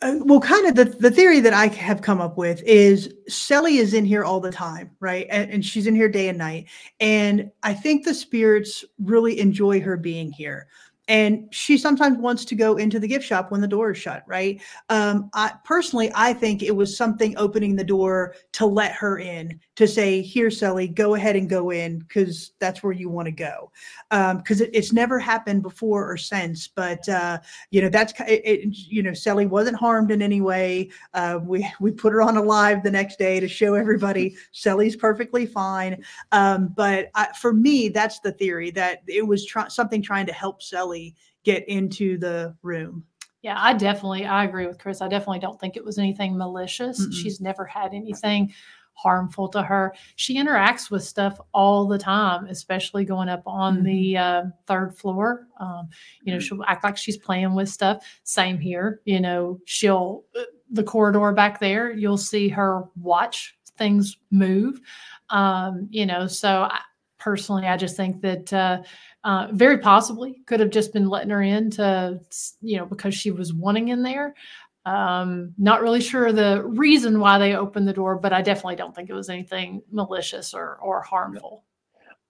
Uh, well, kind of the, the theory that I have come up with is Sally is in here all the time, right? And, and she's in here day and night. And I think the spirits really enjoy her being here. And she sometimes wants to go into the gift shop when the door is shut, right? Um, I personally, I think it was something opening the door to let her in, to say, "Here, Sally, go ahead and go in, because that's where you want to go." Because it, it's never happened before or since, but uh, you know that's it, it, you know Sally wasn't harmed in any way. Uh, we (laughs) we put her on a live the next day to show everybody Sally's perfectly fine. Um, but I, for me, that's the theory that it was try- something trying to help Sally get into the room. Yeah, I definitely I agree with Kris. I definitely don't think it was anything malicious. Mm-mm. She's never had anything harmful to her. She interacts with stuff all the time, especially going up on Mhm. the uh, third floor. Um, you know, Mhm. she'll act like she's playing with stuff. Same here. You know, she'll uh, the corridor back there. You'll see her watch things move. Um, you know, so I, personally, I just think that. Uh, uh, very possibly could have just been letting her in to, you know, because she was wanting in there. Um, not really sure the reason why they opened the door, but I definitely don't think it was anything malicious or or harmful.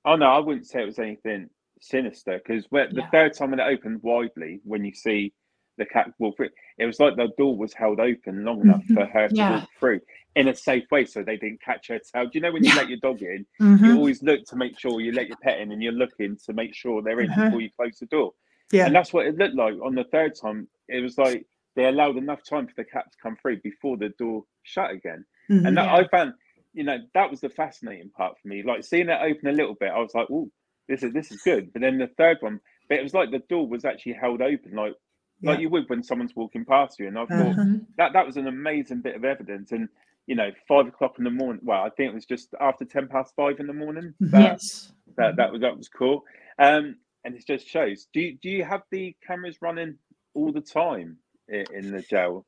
oh no, I wouldn't say it was anything sinister because the Yeah. third time when it opened widely, when you see the cat walk through, it was like the door was held open long enough for her to Yeah. walk through in a safe way so they didn't catch her tail. Do you know when you Yeah. let your dog in, Mhm. you always look to make sure you let your pet in and you're looking to make sure they're in Uh-huh. before you close the door. Yeah. And that's what it looked like on the third time. It was like they allowed enough time for the cat to come through before the door shut again. Mhm. And that, Yeah. I found, you know, that was the fascinating part for me. Like seeing it open a little bit, I was like, "Oh, this is this is good." But then the third one, but it was like the door was actually held open, like like you would when someone's walking past you. And I thought. Mhm. that that was an amazing bit of evidence. And you know, five o'clock in the morning. Well, I think it was just after ten past five in the morning. (laughs) That, Yes. that that was that was cool. Um, and it just shows. Do you, do you have the cameras running all the time in, in the jail?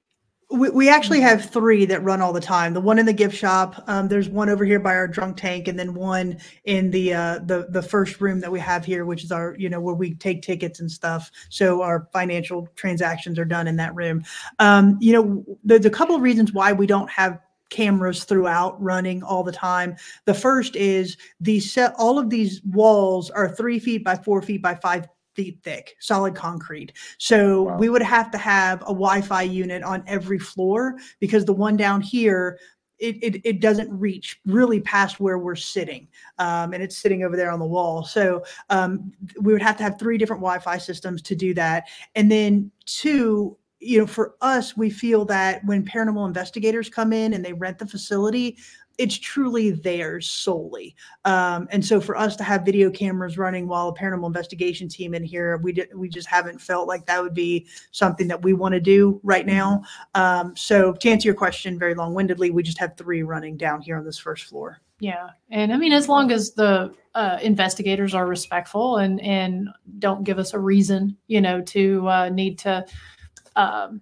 We, we actually have three that run all the time. The one in the gift shop. Um, there's one over here by our drunk tank, and then one in the uh, the the first room that we have here, which is our you know where we take tickets and stuff. So our financial transactions are done in that room. Um, you know, there's a couple of reasons why we don't have cameras throughout running all the time. The first is these set all of these walls are three feet by four feet by five feet thick, solid concrete. So Wow. we would have to have a Wi-Fi unit on every floor because the one down here. It, it, it doesn't reach really past where we're sitting um, and it's sitting over there on the wall so um, we would have to have three different wi-fi systems to do that and then two you know for us we feel that when paranormal investigators come in and they rent the facility it's truly theirs solely. Um, and so for us to have video cameras running while a paranormal investigation team in here we did, we just haven't felt like that would be something that we want to do right now. Um, so to answer your question very long-windedly we just have three running down here on this first floor. Yeah, and I mean, as long as the uh, investigators are respectful and and don't give us a reason, you know, to uh, need to um,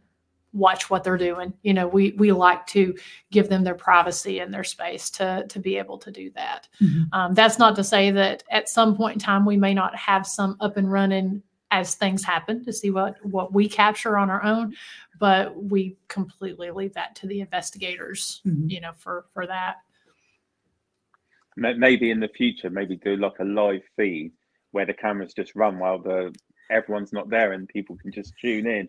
watch what they're doing. You know, we we like to give them their privacy and their space to to be able to do that. Mhm. Um, that's not to say that at some point in time we may not have some up and running as things happen to see what what we capture on our own but we completely leave that to the investigators Mhm. you know for for that Maybe in the future, maybe do like a live feed where the cameras just run while the everyone's not there and people can just tune in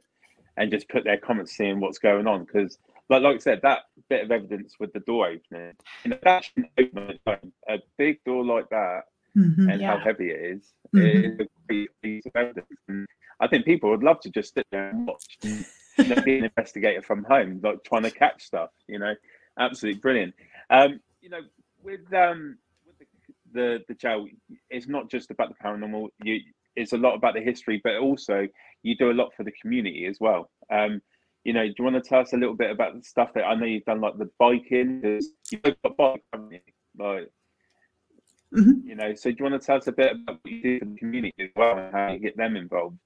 and just put their comments, seeing what's going on. Because, like, like I said, that bit of evidence with the door opening, you know, that shouldn't open on its own. a big door like that Mhm. and how heavy it is, Mhm. it is a piece of evidence. And I think people would love to just sit there and watch and you know, be an (laughs) investigator from home, like trying to catch stuff. You know, absolutely brilliant. Um, you know, with um, with the, the the jail, it's not just about the paranormal. You, it's a lot about the history, but also you do a lot for the community as well. Um, you know, do you want to tell us a little bit about the stuff that I know you've done, like the biking? You've got bike, haven't you? Like, Mhm. you know, so do you want to tell us a bit about what you do for the community as well and how you get them involved?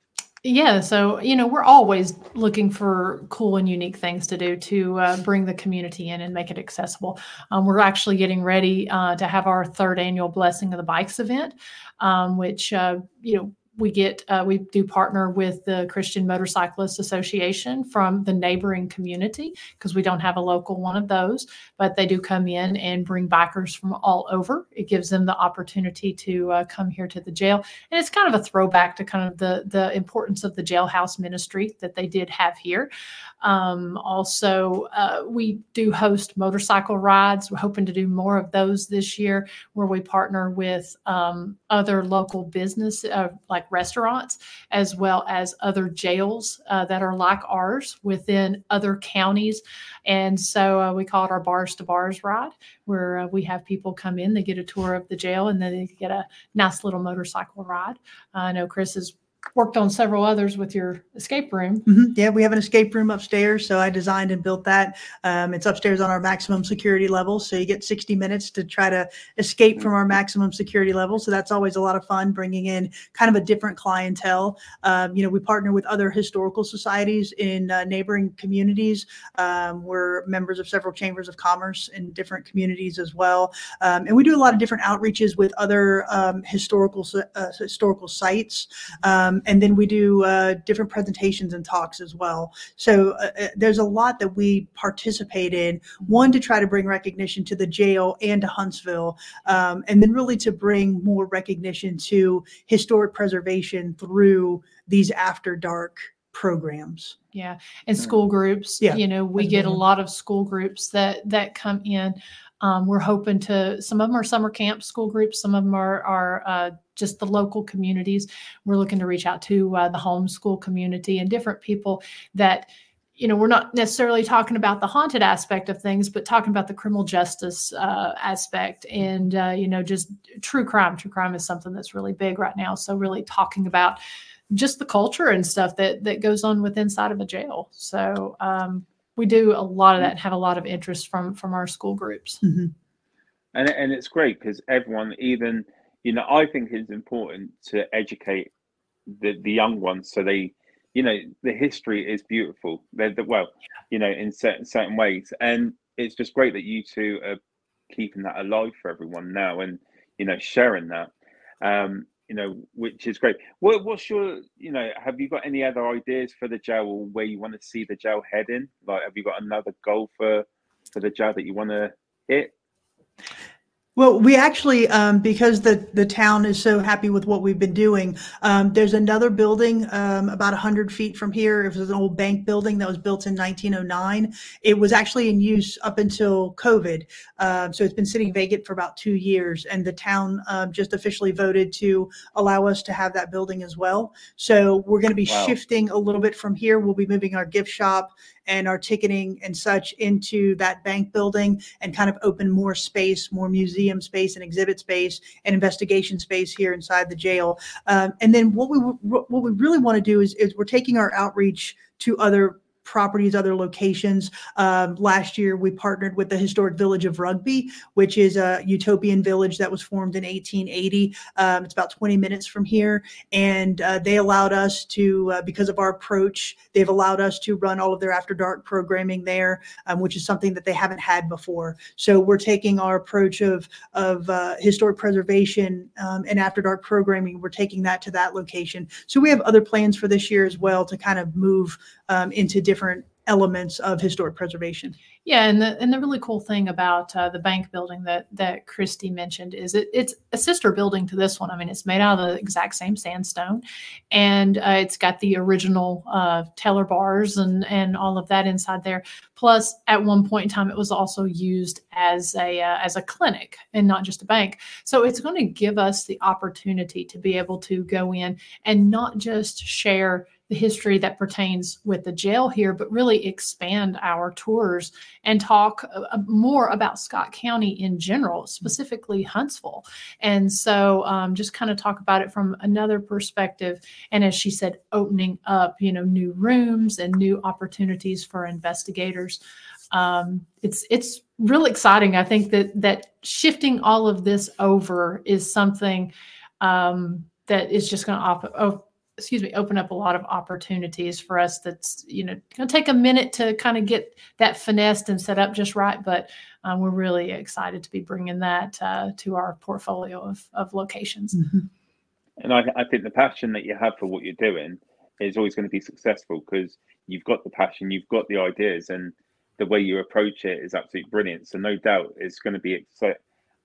Yeah, so you know we're always looking for cool and unique things to do to uh, bring the community in and make it accessible. Um, we're actually getting ready uh, to have our third annual Blessing of the Bikes event, um, which uh, you know we get uh, we do partner with the Christian Motorcyclists Association from the neighboring community because we don't have a local one of those, but they do come in and bring bikers from all over. It gives them the opportunity to uh, come here to the jail and it's kind of a throwback to kind of the the importance of the jailhouse ministry that they did have here. Um, also, uh, we do host motorcycle rides. We're hoping to do more of those this year, where we partner with um, other local business uh, like restaurants, as well as other jails uh, that are like ours within other counties. And so uh, we call it our bars to bars ride, where uh, we have people come in, they get a tour of the jail, and then they get a nice little motorcycle ride. I know Kris has worked on several others with your escape room. Mhm. Yeah, we have an escape room upstairs, so I designed and built that. Um, it's upstairs on our maximum security level, so you get 60 minutes to try to escape from our maximum security level. So that's always a lot of fun, bringing in kind of a different clientele. Um, you know, we partner with other historical societies in uh, neighboring communities. Um, we're members of several chambers of commerce in different communities as well, um, and we do a lot of different outreaches with other um, historical uh, historical sites. Um, and then we do uh, different presentations and talks as well. So uh, uh, there's a lot that we participate in. One to try to bring recognition to the jail and to Huntsville, um, and then really to bring more recognition to historic preservation through these after dark programs. Yeah, and school groups. Yeah, you know, we get a lot of school groups that that come in. Um, we're hoping to. Some of them are summer camp school groups. Some of them are are uh, just the local communities. We're looking to reach out to uh, the homeschool community and different people that. You know, we're not necessarily talking about the haunted aspect of things, but talking about the criminal justice uh, aspect, and uh, you know, just true crime. True crime is something that's really big right now. So, really talking about just the culture and stuff that that goes on with inside of a jail. So um, we do a lot of that and have a lot of interest from from our school groups. Mhm. and and it's great because everyone even you know i think it's important to educate the the young ones so they you know the history is beautiful they're the, well you know in certain certain ways and it's just great that you two are keeping that alive for everyone now and you know sharing that um you know which is great. What, what's your you know have you got any other ideas for the jail or where you want to see the jail heading? Like have you got another goal for for the jail that you want to hit Well, we actually, um, because the, the town is so happy with what we've been doing, um, there's another building um, about 100 feet from here. It was an old bank building that was built in 1909. It was actually in use up until COVID. Um, so it's been sitting vacant for about two years. And the town um, just officially voted to allow us to have that building as well. So we're going to be Wow. shifting a little bit from here. We'll be moving our gift shop and our ticketing and such into that bank building and kind of open more space, more museum space and exhibit space and investigation space here inside the jail. Um, and then what we what we really want to do is, is we're taking our outreach to other properties, other locations. Um, last year, we partnered with the historic village of Rugby, which is a utopian village that was formed in 1880. Um, it's about 20 minutes from here. And uh, they allowed us to, uh, because of our approach, they've allowed us to run all of their after dark programming there, um, which is something that they haven't had before. So we're taking our approach of, of uh, historic preservation um, and after dark programming, we're taking that to that location. So we have other plans for this year as well to kind of move um, into different elements of historic preservation. Yeah, and the and the really cool thing about uh, the bank building that that Christy mentioned is it, it's a sister building to this one. I mean, it's made out of the exact same sandstone, and uh, it's got the original uh, teller bars and and all of that inside there. Plus, at one point in time, it was also used as a uh, as a clinic and not just a bank. So it's going to give us the opportunity to be able to go in and not just share the history that pertains with the jail here, but really expand our tours and talk uh, more about Scott County in general, specifically Huntsville. And so um, just kind of talk about it from another perspective. And as she said, opening up, you know, new rooms and new opportunities for investigators. Um, it's it's really exciting. I think that that shifting all of this over is something um, that is just going to op- excuse me, open up a lot of opportunities for us. That's you know going to take a minute to kind of get that finessed and set up just right, but um, we're really excited to be bringing that uh, to our portfolio of, of locations. Mm-hmm. And I, I think the passion that you have for what you're doing is always going to be successful because you've got the passion, you've got the ideas, and the way you approach it is absolutely brilliant. So no doubt it's going to be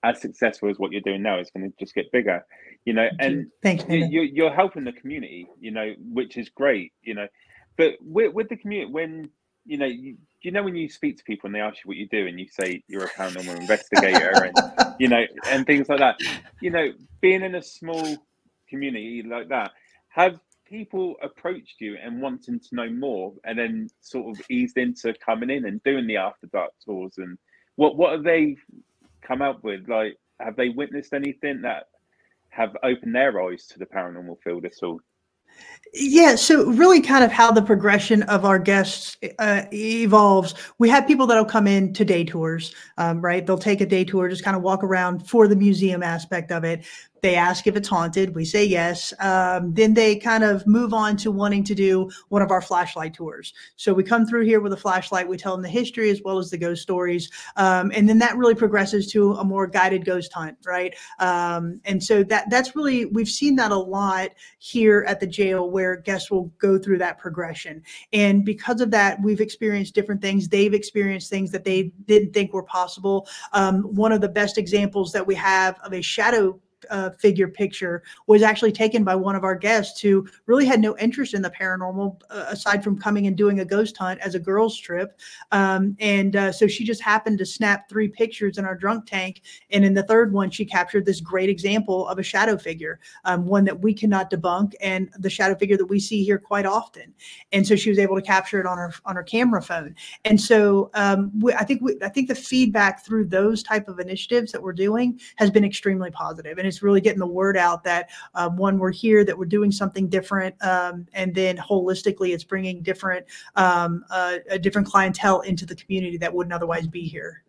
as successful as what you're doing now. It's going to just get bigger you know Thank and you. Thanks, you, you're helping the community you know which is great you know but with, with the community when you know you, you know when you speak to people and they ask you what you do and you say you're a paranormal (laughs) investigator and you know and things like that you know being in a small community like that have people approached you and wanting to know more and then sort of eased into coming in and doing the after dark tours and what what are they come up with like have they witnessed anything that have opened their eyes to the paranormal field at all? Yeah, so really kind of how the progression of our guests uh, evolves. We have people that'll come in to day tours, um, right? They'll take a day tour, just kind of walk around for the museum aspect of it. They ask if it's haunted. We say yes. Um, then they kind of move on to wanting to do one of our flashlight tours. So we come through here with a flashlight. We tell them the history as well as the ghost stories. Um, and then that really progresses to a more guided ghost hunt, right? Um, and so that that's really, we've seen that a lot here at the jail where guests will go through that progression. And because of that, we've experienced different things. They've experienced things that they didn't think were possible. Um, one of the best examples that we have of a shadow uh, figure picture was actually taken by one of our guests who really had no interest in the paranormal uh, aside from coming and doing a ghost hunt as a girls trip. Um, and uh, so she just happened to snap three pictures in our drunk tank and in the third one she captured this great example of a shadow figure um, one that we cannot debunk and the shadow figure that we see here quite often. And so she was able to capture it on her on her camera phone. And so um, we, i think we, i think the feedback through those type of initiatives that we're doing has been extremely positive and it's really getting the word out that um, one, we're here, that we're doing something different, um, and then holistically, it's bringing different um, uh, a different clientele into the community that wouldn't otherwise be here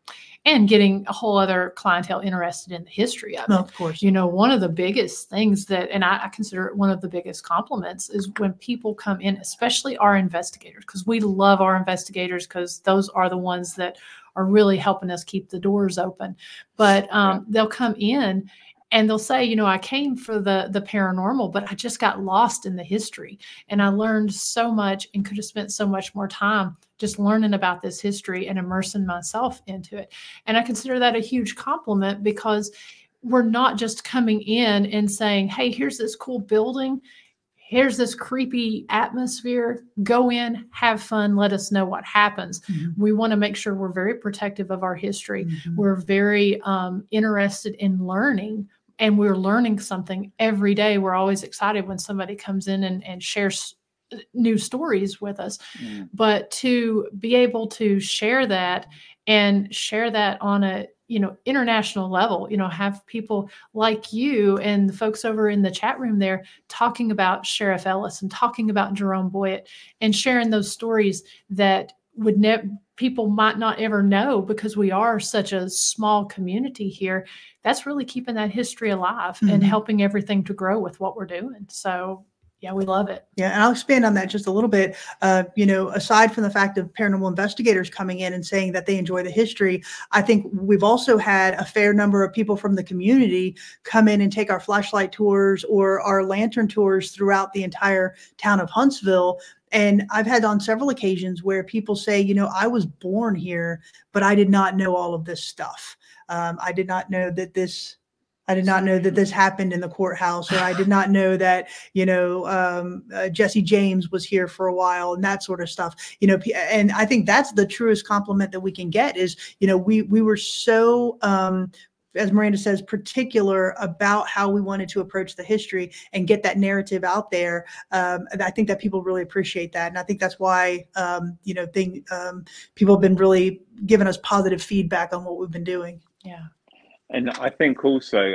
and getting a whole other clientele interested in the history of it. of course. You know, one of the biggest things that, and I, I, consider it one of the biggest compliments, is when people come in, especially our investigators, because we love our investigators because those are the ones that are really helping us keep the doors open. But um, they'll come in and they'll say you know i came for the the paranormal but i just got lost in the history and i learned so much and could have spent so much more time just learning about this history and immersing myself into it. And i consider that a huge compliment because we're not just coming in and saying hey here's this cool building. Here's this creepy atmosphere. Go in have fun. Let us know what happens. Mm-hmm. we want to make sure we're very protective of our history. Mm-hmm. we're very um, interested in learning and we're learning something every day. We're always excited when somebody comes in and, and shares new stories with us. Mm. But to be able to share that and share that on a you know international level you know have people like you and the folks over in the chat room there talking about sheriff ellis and talking about jerome boyett and sharing those stories that would never people might not ever know because we are such a small community here that's really keeping that history alive mm-hmm. and helping everything to grow with what we're doing so yeah, we love it. Yeah, and I'll expand on that just a little bit. Uh, you know, aside from the fact of paranormal investigators coming in and saying that they enjoy the history, I think we've also had a fair number of people from the community come in and take our flashlight tours or our lantern tours throughout the entire town of Huntsville. And I've had on several occasions where people say, you know, I was born here, but I did not know all of this stuff. Um, I did not know that this I did not know that this happened in the courthouse, or I did not (laughs) know that you know um, uh, Jesse James was here for a while, and that sort of stuff. You know, and I think that's the truest compliment that we can get is you know we we were so um, as Miranda says, particular about how we wanted to approach the history and get that narrative out there. Um, I think that people really appreciate that, and I think that's why um, you know thing, um, people have been really giving us positive feedback on what we've been doing. Yeah. And I think also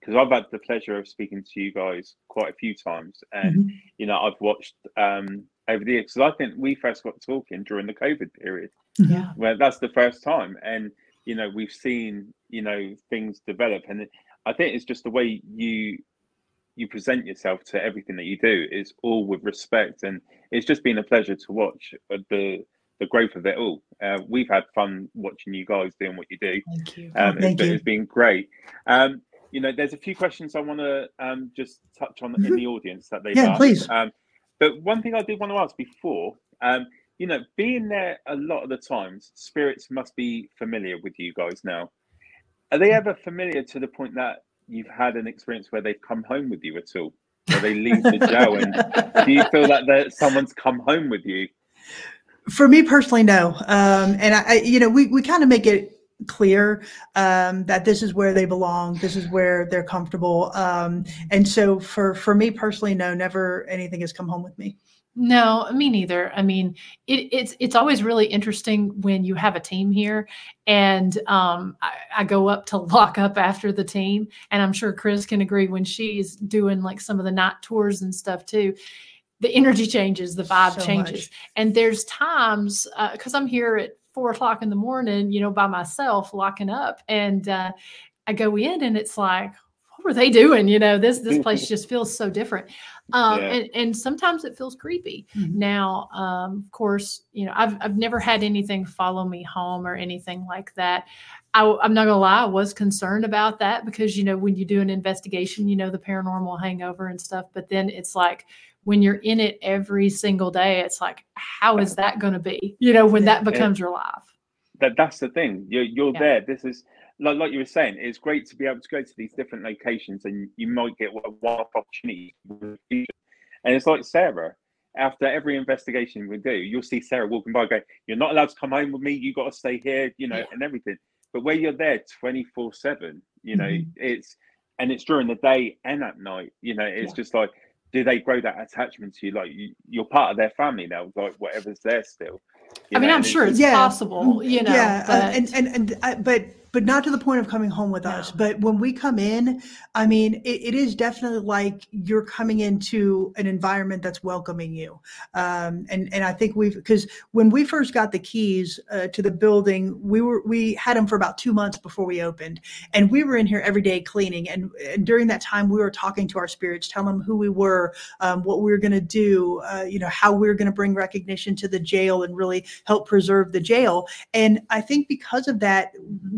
because um, I've had the pleasure of speaking to you guys quite a few times, and mm-hmm. you know I've watched um, over the years because I think we first got talking during the COVID period. Mm-hmm. Yeah, where that's the first time, and you know we've seen you know things develop, and I think it's just the way you you present yourself to everything that you do is all with respect, and it's just been a pleasure to watch the the growth of it all. Uh, we've had fun watching you guys doing what you do. Thank you. Um, Thank it's, you. it's been great. Um, you know, there's a few questions I want to um, just touch on mm-hmm. in the audience that they've yeah, asked. please. Um, but one thing I did want to ask before, um, you know, being there a lot of the times, spirits must be familiar with you guys now. Are they ever familiar to the point that you've had an experience where they've come home with you at all? Where they leave the jail, and (laughs) do you feel that that someone's come home with you? For me personally, no. Um, and I, I, you know, we, we kind of make it clear um, that this is where they belong. This is where they're comfortable. Um, and so for, for me personally, no, never anything has come home with me. No, me neither. I mean, it, it's it's always really interesting when you have a team here, and um, I, I, go up to (laughs) lock up after the team, and I'm sure Kris can agree when she's doing like some of the night tours and stuff too the energy changes, the vibe so changes. Much. And there's times because uh, I'm here at four o'clock in the morning, you know, by myself locking up, and uh, I go in and it's like, what were they doing? You know, this this place (laughs) just feels so different. Um, yeah. and, and sometimes it feels creepy. Mm-hmm. Now, um, of course, you know, I've I've never had anything follow me home or anything like that. I, am not gonna lie, I was concerned about that because you know when you do an investigation, you know the paranormal hangover and stuff. But then it's like when you're in it every single day, it's like, how is that going to be? You know, when that becomes your life. That that's the thing. You're you're yeah. there. This is like like you were saying. It's great to be able to go to these different locations, and you might get a one-off opportunity. And it's like Sarah. After every investigation we do, you'll see Sarah walking by, going, "You're not allowed to come home with me. You got to stay here." You know, yeah. and everything. But where you're there twenty four seven, you know, mm-hmm. it's and it's during the day and at night. You know, it's yeah. just like do they grow that attachment to you? Like you, are part of their family now, like whatever's there still. I mean, I'm sure it's yeah. possible, you know. Yeah, uh, but... Uh, and and and I, but but not to the point of coming home with us. But when we come in, I mean, it, it is definitely like you're coming into an environment that's welcoming you. Um, and and I think we've because when we first got the keys uh, to the building, we were we had them for about two months before we opened, and we were in here every day cleaning. And, and during that time, we were talking to our spirits, telling them who we were, um, what we were going to do, uh, you know, how we were going to bring recognition to the jail and really help preserve the jail. And I think because of that,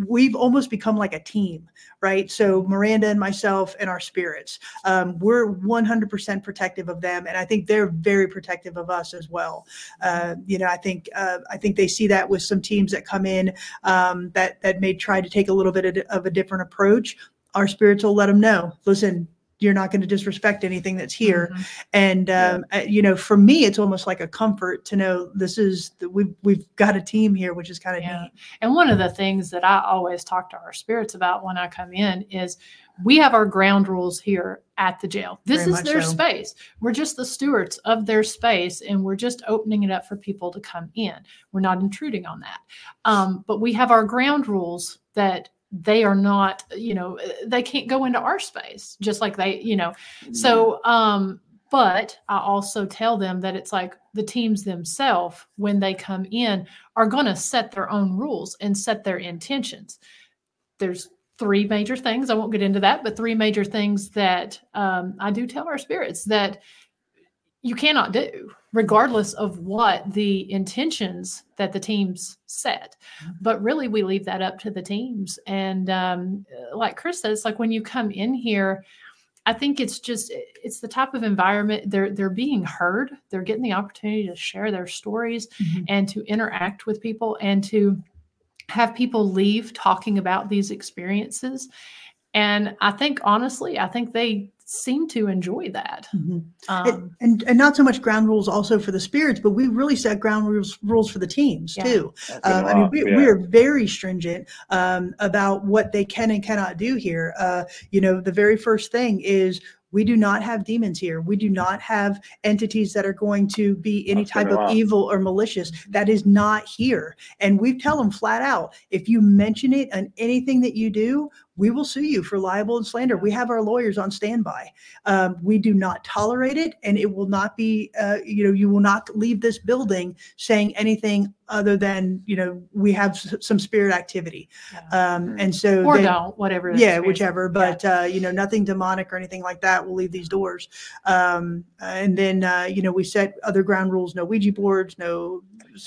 we we've almost become like a team, right? So Miranda and myself and our spirits, um, we're 100% protective of them, and I think they're very protective of us as well. Uh, you know, I think uh, I think they see that with some teams that come in um, that that may try to take a little bit of, of a different approach. Our spirits will let them know. Listen, you're not going to disrespect anything that's here mm-hmm. and um, yeah. you know for me it's almost like a comfort to know this is the, we've we've got a team here which is kind of yeah. neat and one of the things that i always talk to our spirits about when i come in is we have our ground rules here at the jail this Very is their so. space we're just the stewards of their space and we're just opening it up for people to come in we're not intruding on that um, but we have our ground rules that they are not you know they can't go into our space just like they you know. So um but i also tell them that it's like the teams themselves when they come in are going to set their own rules and set their intentions. There's three major things i won't get into that but three major things that um, i do tell our spirits that you cannot do regardless of what the intentions that the teams set. But really we leave that up to the teams. And um, like kris said it's like when you come in here i think it's just it's the type of environment they're they're being heard. They're getting the opportunity to share their stories Mhm. and to interact with people and to have people leave talking about these experiences. And i think honestly i think they seem to enjoy that Mhm. um, and, and and not so much ground rules also for the spirits, but we really set ground rules rules for the teams Yeah. too. Um, I mean, we, yeah. we are very stringent um, about what they can and cannot do here. Uh, you know, the very first thing is we do not have demons here. We do not have entities that are going to be any was type of ask. evil or malicious. That is not here. And we tell them flat out if you mention it and anything that you do, we will sue you for libel and slander. We have our lawyers on standby. Um, we do not tolerate it, and it will not be, uh, you know, you will not leave this building saying anything other than, you know, we have s- some spirit activity. Um, and so, or they- don't whatever the yeah, whichever, is. but, uh, you know, nothing demonic or anything like that will leave these doors. Um, and then, uh, you know, we set other ground rules, no Ouija boards, no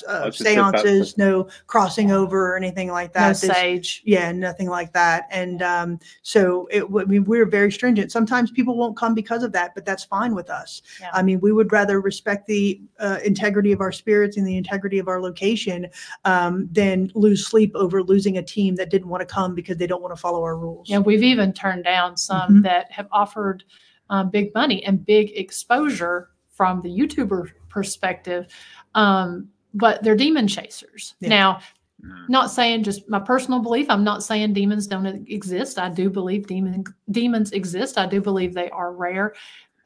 uh, was just about to- seances, no crossing over or anything like no that. This- sage yeah, nothing like that. And um, so it, I mean, we're very stringent. Sometimes people won't come because of that, but that's fine with us. Yeah. I mean, we would rather respect the uh, integrity of our spirits and the integrity of our location um, than lose sleep over losing a team that didn't want to come because they don't want to follow our rules. Yeah, we've even turned down some Mhm. that have offered um, big money and big exposure from the YouTuber perspective, um, but they're demon chasers. Yeah. Now, Mm. not saying just my personal belief. I'm not saying demons don't exist. I do believe demon demons exist. I do believe they are rare.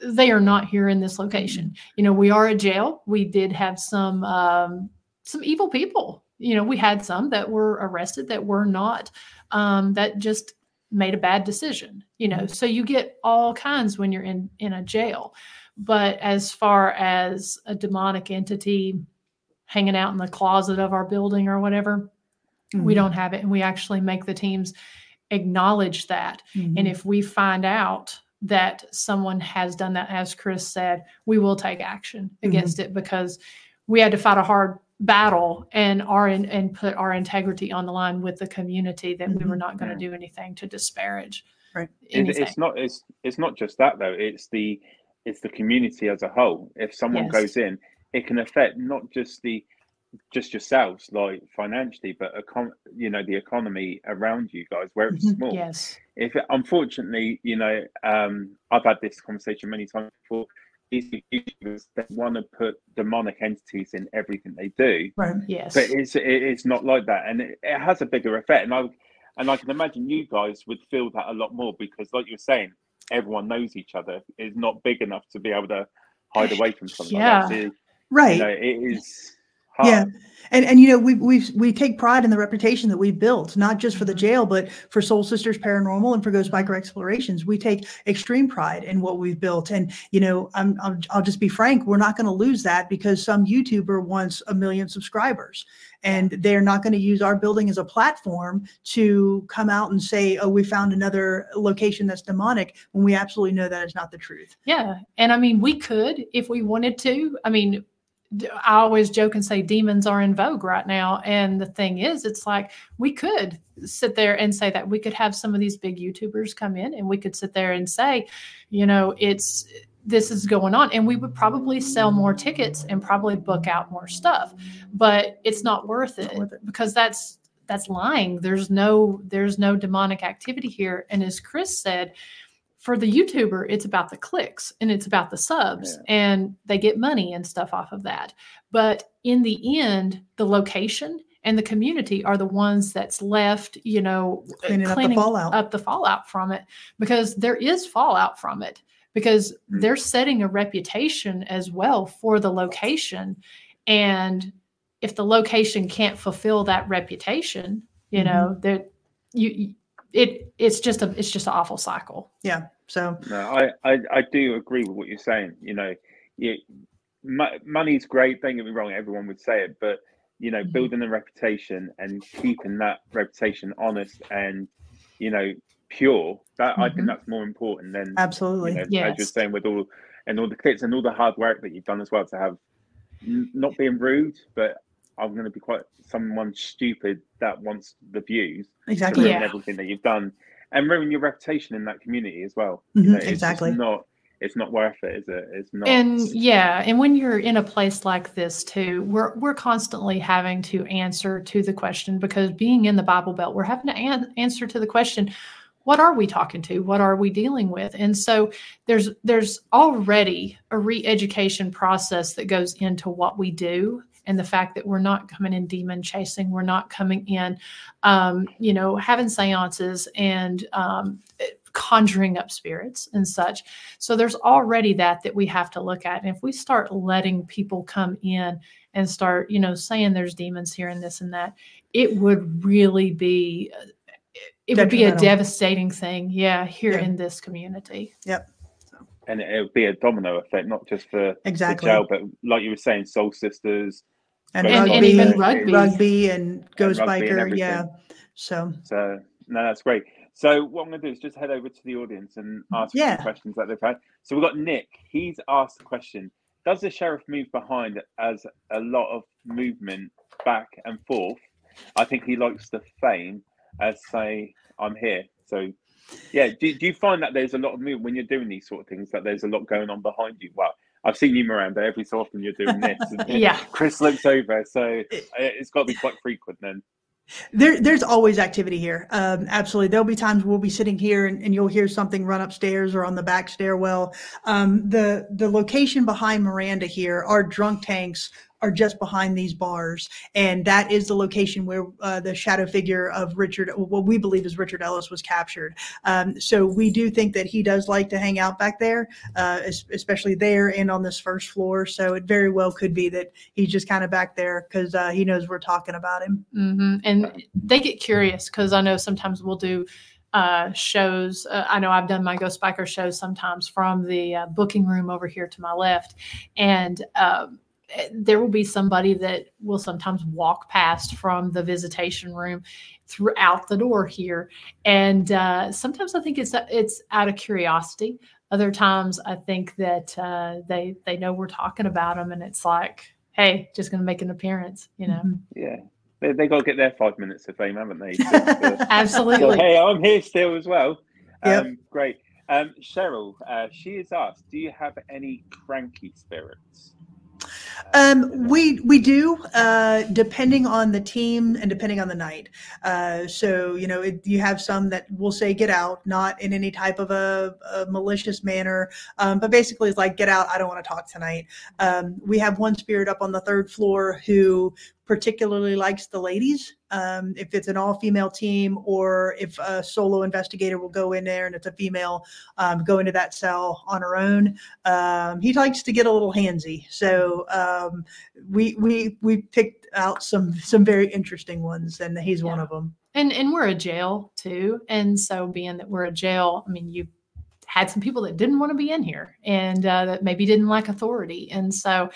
They are not here in this location. You know, we are a jail. We did have some um, some evil people. You know, we had some that were arrested that were not um, that just made a bad decision. You know, so you get all kinds when you're in in a jail. But as far as a demonic entity hanging out in the closet of our building or whatever, we Mhm. don't have it and we actually make the teams acknowledge that Mhm. and if we find out that someone has done that as kris said we will take action against it because we had to fight a hard battle and our in, and put our integrity on the line with the community that we were Mhm. not going to Yeah. do anything to disparage Right. Anything. it's not it's it's not just that though it's the it's the community as a whole if someone Yes. goes in it can affect not just the just yourselves like financially but econ- you know the economy around you guys where it's Mhm. small yes if unfortunately you know um i've had this conversation many times before these YouTubers they want to put demonic entities in everything they do Right. yes but it's it, it's not like that and it, it has a bigger effect and i and i can imagine you guys would feel that a lot more because like you're saying everyone knows each other is not big enough to be able to hide away from something Yeah. like Right. you know it is hard Yeah. And and you know we we we take pride in the reputation that we've built, not just for the Mhm. jail, but for Soul Sisters Paranormal and for Ghost Biker Explorations. We take extreme pride in what we've built, and you know I'm, I'll I'll just be frank, we're not going to lose that because some YouTuber wants a million subscribers, and they're not going to use our building as a platform to come out and say, oh, we found another location that's demonic, when we absolutely know that is not the truth. Yeah. And I mean, we could if we wanted to. I mean, I always joke and say demons are in vogue right now. And the thing is, it's like we could sit there and say that we could have some of these big YouTubers come in and we could sit there and say, you know, it's this is going on. And we would probably sell more tickets and probably book out more stuff. But it's not worth it, Not worth it. because that's that's lying. There's no there's no demonic activity here. And as Kris said, for the YouTuber, it's about the clicks and it's about the subs, Yeah. and they get money and stuff off of that. But in the end, the location and the community are the ones that's left, you know, Cleaning up the fallout. up the fallout from it because there is fallout from it because Mm. they're setting a reputation as well for the location. And if the location can't fulfill that reputation, you Mhm. know, that you it it's just a it's just an awful cycle. Yeah. So No, I, I, I do agree with what you're saying. You know, you, mo- money's great. Don't get me wrong. Everyone would say it, but you know, Mhm. building a reputation and keeping that reputation honest and you know pure. That I Mhm. think that's more important than absolutely. you know, as you're saying with all and all the clips and all the hard work that you've done as well to have n- not being rude, but I'm going to be quite someone stupid that wants the views to Exactly. ruin Yeah. everything that you've done and ruin your reputation in that community as well. Mhm, You know, it's exactly. not it's not worth it, is it? It's not. And yeah, and when you're in a place like this too, we're we're constantly having to answer to the question because being in the Bible Belt, we're having to an- answer to the question, what are we talking to? What are we dealing with? And so there's there's already a re-education process that goes into what we do and the fact that we're not coming in demon chasing, we're not coming in, um, you know, having seances and um, conjuring up spirits and such. So there's already that that we have to look at. And if we start letting people come in and start, you know, saying there's demons here and this and that, it would really be it would be a devastating thing, yeah, here Yeah. in this community. Yep. And it would be a domino effect, not just for Exactly. the jail, but like you were saying, Soul Sisters. And, And- and rugby, and- rugby. rugby and Ghost rugby Biker. everything. yeah. So So no, that's great. So what I'm going to do is just head over to the audience and ask Yeah. few questions that they've had. So we've got Nick. He's asked a question: Does the sheriff move behind as a lot of movement back and forth? I think he likes the fame as say, "I'm here." So yeah, do, do you find that there's a lot of movement when you're doing these sort of things? That there's a lot going on behind you. Well, I've seen you, Miranda. Every so often you're doing this. (laughs) Yeah. Kris looks over, so uh, it's got to be quite frequent then. there, there's always activity here. Um, absolutely. There'll be times we'll be sitting here and, and you'll hear something run upstairs or on the back stairwell. Um, the, the location behind Miranda here, are drunk tanks are just behind these bars. And that is the location where uh, the shadow figure of Richard, what we believe is Richard Ellis was captured. Um, so we do think that he does like to hang out back there, uh, especially there and on this first floor. So it very well could be that he's just kind of back there because uh, he knows we're talking about him. hmm And they get curious because I know sometimes we'll do uh, shows. Uh, I know I've done my Ghost Biker shows sometimes from the uh, booking room over here to my left, and um, there will be somebody that will sometimes walk past from the visitation room throughout the door here, and uh, sometimes I think it's it's out of curiosity. Other times I think that uh, they they know we're talking about them, and it's like, hey, just going to make an appearance, you know. Mhm. Yeah, they they got to get their five minutes of fame, haven't they? Just, uh, So, Absolutely. hey, I'm here still as well. Yep. Um, great. Um, Cheryl, uh, she has asked, do you have any cranky spirits? Um, we we do, uh, depending on the team and depending on the night. Uh, so you know, it, you have some that will say "get out," not in any type of a, a malicious manner, um, but basically it's like "get out." I don't want to talk tonight. Um, we have one spirit up on the third floor who particularly likes the ladies. Um, if it's an all-female team, or if a solo investigator will go in there and it's a female, um, go into that cell on her own um, he likes to get a little handsy. So um, we we we picked out some some very interesting ones, and he's one of them. and and we're a jail too and so being that we're a jail i mean you had some people that didn't want to be in here and uh, that maybe didn't like authority and so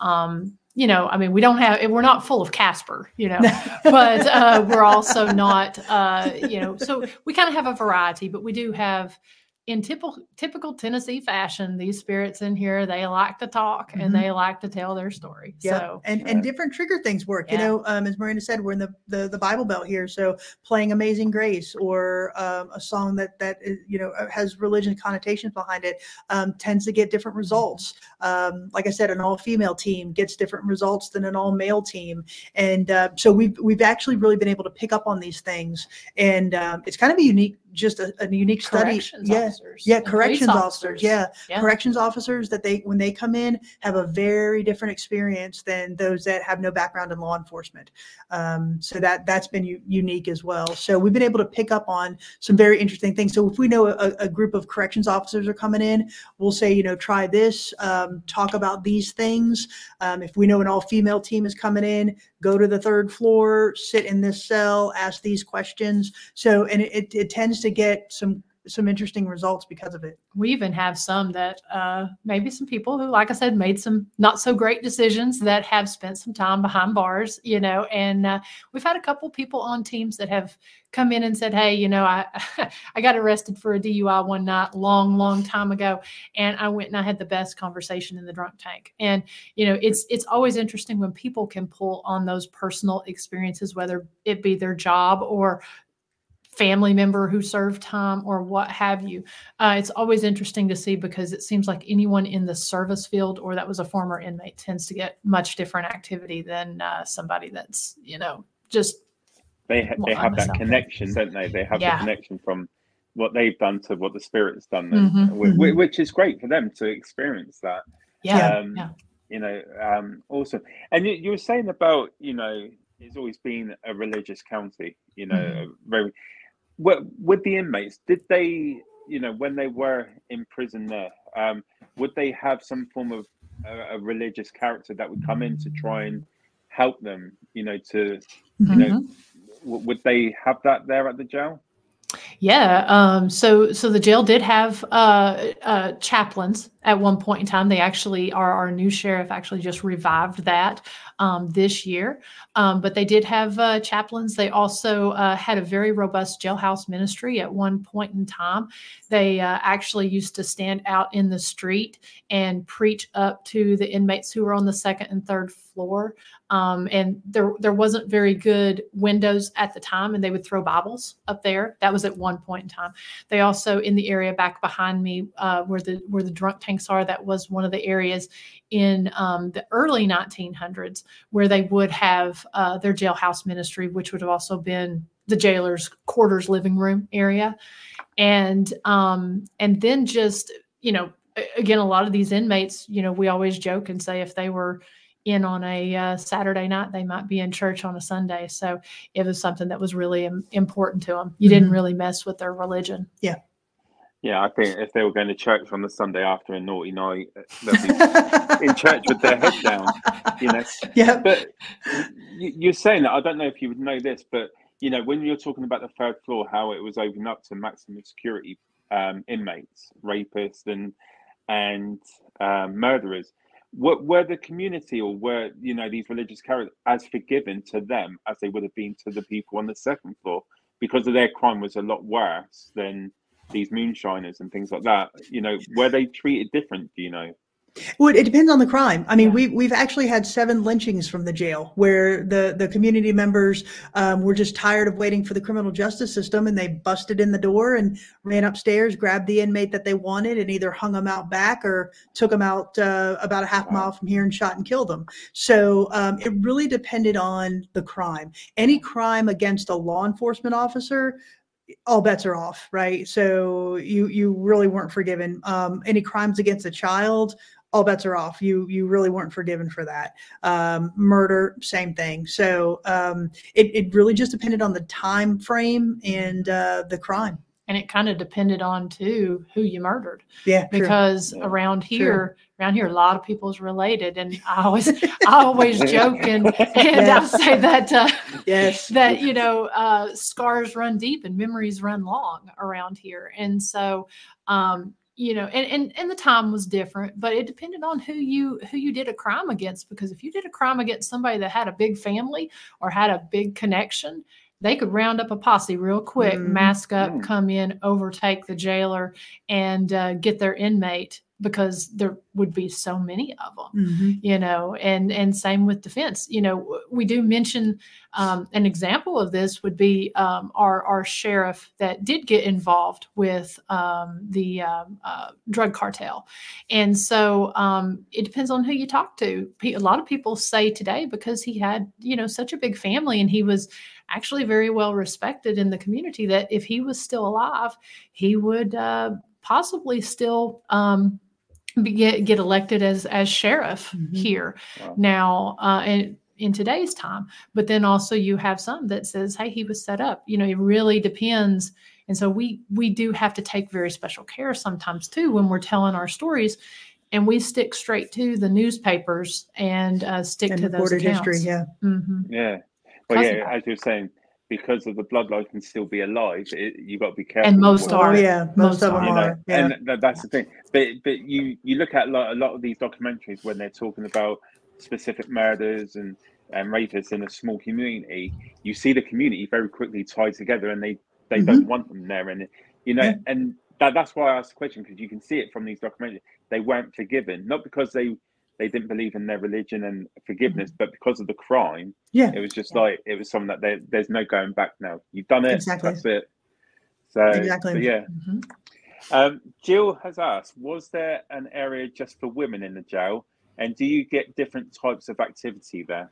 um you know i mean we don't have we're not full of casper you know (laughs) but uh, we're also not uh you know so we kind of have a variety but we do have in typical typical Tennessee fashion, these spirits in here they like to talk Mhm. and they like to tell their story. Yeah, So and Yeah. and different trigger things work. You know, um, as Miranda said, we're in the, the the Bible Belt here, so playing Amazing Grace or um, a song that that is, you know uh, has religious connotations behind it um, tends to get different results. Um, like I said, an all female team gets different results than an all male team, and uh, so we've we've actually really been able to pick up on these things, and um, it's kind of a unique just a, a unique study. Corrections Yeah, officers. yeah, and corrections officers. Yeah, Yeah. corrections officers that they when they come in have a very different experience than those that have no background in law enforcement. Um, so that that's been u- unique as well. So we've been able to pick up on some very interesting things. So if we know a, a group of corrections officers are coming in, we'll say, you know, try this, um, talk about these things. Um, if we know an all-female team is coming in, go to the third floor, sit in this cell, ask these questions. So and it, it, it tends to get some some interesting results because of it. we even have some that uh, maybe some people who, like I said, made some not so great decisions that have spent some time behind bars, you know. And uh, we've had a couple people on teams that have come in and said, "Hey, you know, I (laughs) I got arrested for a DUI one night, long, long time ago, and I went and I had the best conversation in the drunk tank." And you know, it's it's always interesting when people can pull on those personal experiences, whether it be their job or family member who served time or what have you uh, it's always interesting to see because it seems like anyone in the service field or that was a former inmate tends to get much different activity than uh, somebody that's you know just They ha- they have that connection, don't they? They have Yeah. the connection from what they've done to what the spirit's done, then, Mhm, whi- mhm. whi- which is great for them to experience that. yeah um, yeah. you know um awesome and you, you were saying about you know it's always been a religious county you know Mhm. very with the inmates did they you know when they were in prison there um would they have some form of a, a religious character that would come in to try and help them you know to you know Mhm. w- would they have that there at the jail Yeah. Um, so so the jail did have uh, uh, chaplains at one point in time. They actually are our new sheriff actually just revived that um, this year. Um, but they did have uh, chaplains. They also uh, had a very robust jailhouse ministry at one point in time. They uh, actually used to stand out in the street and preach up to the inmates who were on the second and third floor. Um, and there there wasn't very good windows at the time, and they would throw Bibles up there. That was at one point in time. They also in the area back behind me, uh, where the where the drunk tanks are. That was one of the areas in um, the early 1900s where they would have uh, their jailhouse ministry, which would have also been the jailer's quarters living room area, and um, and then just you know again a lot of these inmates, you know, we always joke and say if they were in on a uh, Saturday night, they might be in church on a Sunday. So it was something that was really im- important to them. You didn't Mhm. really mess with their religion. yeah Yeah, i think if they were going to church on the sunday after a naughty night they'd be in (laughs) church with their head down you know yeah. but you- you're saying that I don't know if you would know this, but you know when you're talking about the third floor, how it was opened up to maximum security um, inmates, rapists, and and um, murderers. Were, were the community or were you know these religious characters as forgiven to them as they would have been to the people on the second floor because of their crime was a lot worse than these moonshiners and things like that. You know, were they treated different? Do you know? Well, it depends on the crime. I mean, Yeah. we we've actually had seven lynchings from the jail where the the community members um, were just tired of waiting for the criminal justice system, and they busted in the door and ran upstairs, grabbed the inmate that they wanted, and either hung them out back or took them out uh, about a half mile from here and shot and killed them. So um, it really depended on the crime. Any crime against a law enforcement officer all bets are off, right? So you you really weren't forgiven. Um, any crimes against a child, all bets are off. You you really weren't forgiven for that. Um, murder, same thing. So um, it it really just depended on the time frame and uh, the crime. And it kind of depended on too who you murdered. Yeah, because Yeah. around here around here a lot of people's related and i always i always (laughs) joke and, and i'll say that uh, yes, (laughs) that you know uh, scars run deep and memories run long around here and so um you know and, and and the time was different but it depended on who you who you did a crime against because if you did a crime against somebody that had a big family or had a big connection they could round up a posse real quick Mhm. mask up come in overtake the jailer and uh, get their inmate because there would be so many of them Mhm. you know and and same with defense. You know we do mention um, an example of this would be um, our our sheriff that did get involved with um, the um, uh, drug cartel. And so um, it depends on who you talk to. A lot of people say today because he had you know such a big family and he was actually very well respected in the community that if he was still alive he would uh, possibly still um, get, get elected as as sheriff Mhm. here Wow. now uh, in, in today's time. But then also you have some that says, "Hey, he was set up." You know, it really depends. And so we we do have to take very special care sometimes too when we're telling our stories, and we stick straight to the newspapers and uh, stick And to those recorded accounts. history, yeah. hmm Yeah. Well, Cousin yeah, as you're saying, because of the bloodline can still be alive, it, you got to be careful. And most what- Oh are. yeah, most, Most of them are. you know. Yeah. and that, that's the thing. But but you you look at a lot, a lot of these documentaries when they're talking about specific murders and and rapists in a small community, you see the community very quickly tied together, and they they don't mm-hmm. want them there, and you know, Yeah. and that, that's why I asked the question because you can see it from these documentaries. They weren't forgiven, not because they they didn't believe in their religion and forgiveness, but because of the crime. Yeah. It was just like it was something that there, there's no going back now. You've done it. Exactly. That's it. So, Exactly. so yeah. hmm Um, Jill has asked, was there an area just for women in the jail? And do you get different types of activity there?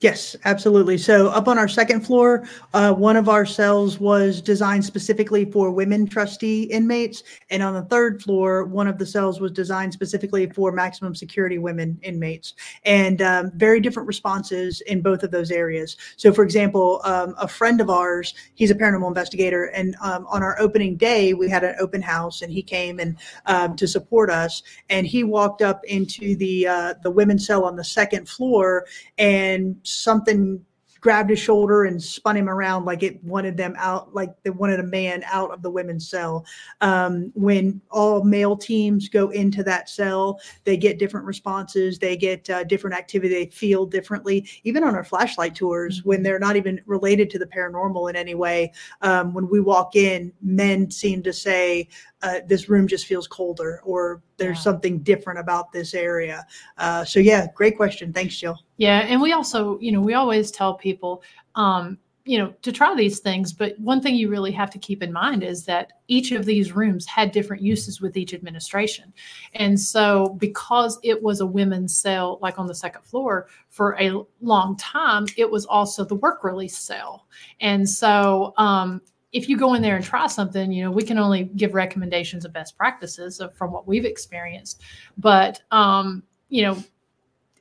Yes, absolutely. So up on our second floor, uh, one of our cells was designed specifically for women trustee inmates, and on the third floor, one of the cells was designed specifically for maximum security women inmates, and um, very different responses in both of those areas. So, for example, um, a friend of ours, he's a paranormal investigator, and um, on our opening day, we had an open house, and he came and um, to support us, and he walked up into the uh, the women's cell on the second floor and something grabbed his shoulder and spun him around like it wanted them out, like they wanted a man out of the women's cell. Um, when all male teams go into that cell, they get different responses, they get uh, different activity, they feel differently. Even on our flashlight tours, when they're not even related to the paranormal in any way, um, when we walk in, men seem to say, uh, this room just feels colder or there's Yeah. something different about this area. Uh, so yeah, great question. Thanks, Jill. Yeah, and we also, you know, we always tell people, um, you know, to try these things. But one thing you really have to keep in mind is that each of these rooms had different uses with each administration. And so, because it was a women's cell, like on the second floor for a long time, it was also the work release cell. And so, um, if you go in there and try something, you know, we can only give recommendations of best practices of, from what we've experienced. But, um, you know,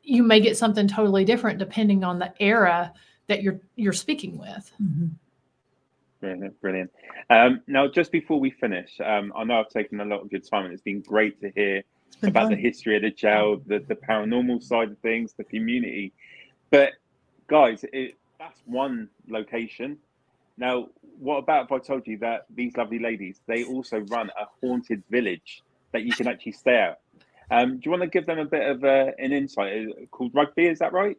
you may get something totally different depending on the era that you're you're speaking with. Brilliant. brilliant. Um, now, just before we finish, um, I know I've taken a lot of your time and it's been great to hear about fun. the history of the jail, the, the paranormal side of things, the community. But, guys, it, that's one location. Now, what about if I told you that these lovely ladies, they also run a haunted village that you can actually stay at? Um, do you want to give them a bit of uh, an insight? Is it called Rugby, is that right?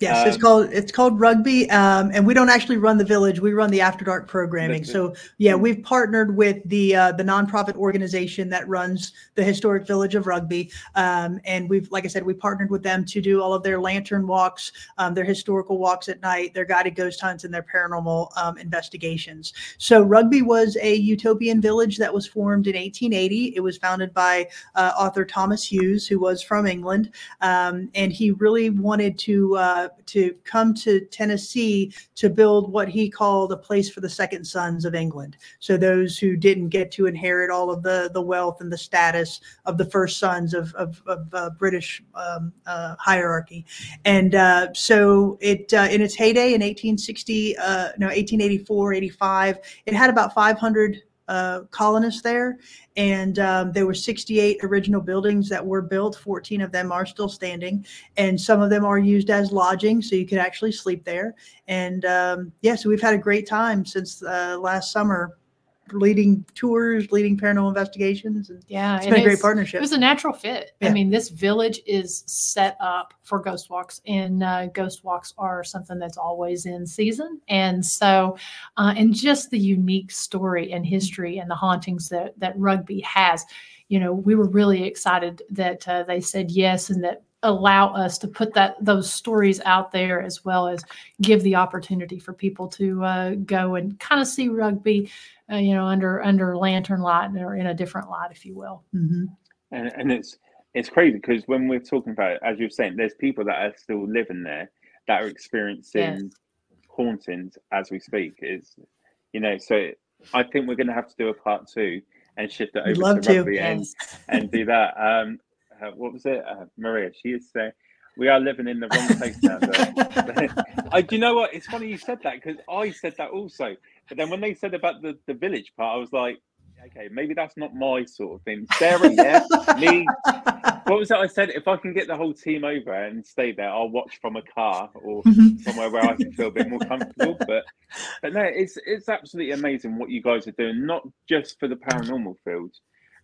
Yes, it's Um, called it's called rugby, um, and we don't actually run the village. We run the after dark programming. So yeah, we've partnered with the uh, the nonprofit organization that runs the historic village of Rugby, um, and we've like I said, we partnered with them to do all of their lantern walks, um, their historical walks at night, their guided ghost hunts, and their paranormal um, investigations. So Rugby was a utopian village that was formed in 1880. It was founded by uh, author Thomas Hughes, who was from England um, and he really wanted to uh, to come to Tennessee to build what he called a place for the second sons of England. So those who didn't get to inherit all of the the wealth and the status of the first sons of of, of uh, British um, uh, hierarchy, and uh, so it uh, in its heyday in 1860, uh, no 1884, 85, it had about 500 uh, colonists there, and um, there were 68 original buildings that were built. 14 of them are still standing, and some of them are used as lodging, so you can actually sleep there. And um, yeah, so we've had a great time since uh, last summer leading tours, leading paranormal investigations. And Yeah, it's been a great partnership. It was a natural fit. Yeah. I mean, this village is set up for ghost walks, and uh, ghost walks are something that's always in season. And so, uh, and just the unique story and history and the hauntings that that Rugby has, you know, we were really excited that uh, they said yes and that allow us to put that those stories out there as well as give the opportunity for people to uh, go and kind of see rugby uh, you know under under lantern light or in a different light if you will Mhm. and, and it's it's crazy because when we're talking about it, as you're saying, there's people that are still living there that are experiencing Yes. hauntings as we speak. Is you know, so I think we're going to have to do a part two and shift it over love to to. rugby and and do that. Um, uh, what was it, uh, Maria? She is saying we are living in the wrong place now. (laughs) (laughs) I, do you know what? It's funny you said that because I said that also. But then when they said about the, the village part, I was like, okay, maybe that's not my sort of thing. Sarah, yeah, me. (laughs) What was it I said? If I can get the whole team over and stay there, I'll watch from a car or (laughs) Mhm. somewhere where I can feel a bit more comfortable. But but no, it's it's absolutely amazing what you guys are doing, not just for the paranormal field,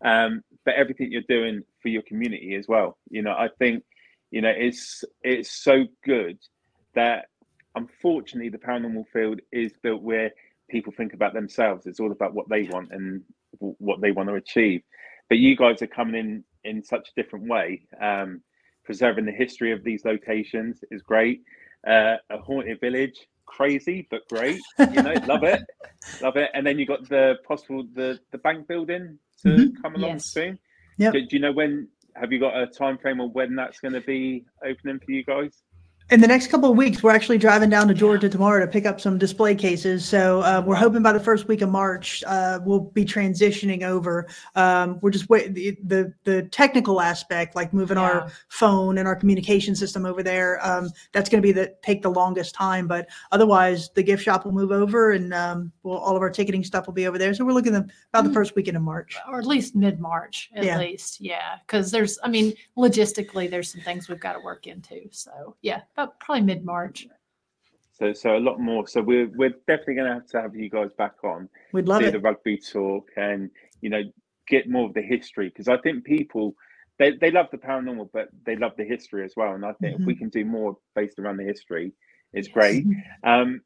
um, but everything you're doing for your community as well. You know, I think you know it's it's so good that unfortunately the paranormal field is built where people think about themselves. It's all about what they want and w- what they want to achieve. But you guys are coming in in such a different way. Um, preserving the history of these locations is great. Uh, a haunted village, crazy but great. You know, love it, (laughs) love it. And then you got the possible the the bank building to Mhm. come along Yes. soon. Yeah. Do, do you know when? Have you got a time frame on when that's going to be opening for you guys? In the next couple of weeks, we're actually driving down to Georgia tomorrow to pick up some display cases. So uh, we're hoping by the first week of March, uh, we'll be transitioning over. Um, we're just wait the, the the technical aspect, like moving Yeah. our phone and our communication system over there. Um, that's going to be the take the longest time. But otherwise, the gift shop will move over, and um, we'll, all of our ticketing stuff will be over there. So we're looking at about the Mm. first weekend of March. or at least mid-march at Yeah. least yeah because there's i mean logistically there's some things we've got to work into so yeah about probably mid-march So so a lot more. So we're we're definitely going to have to have you guys back on. We'd love do it. the rugby talk and you know get more of the history because I think people they, they love the paranormal but they love the history as well and I think if we can do more based around the history it's great um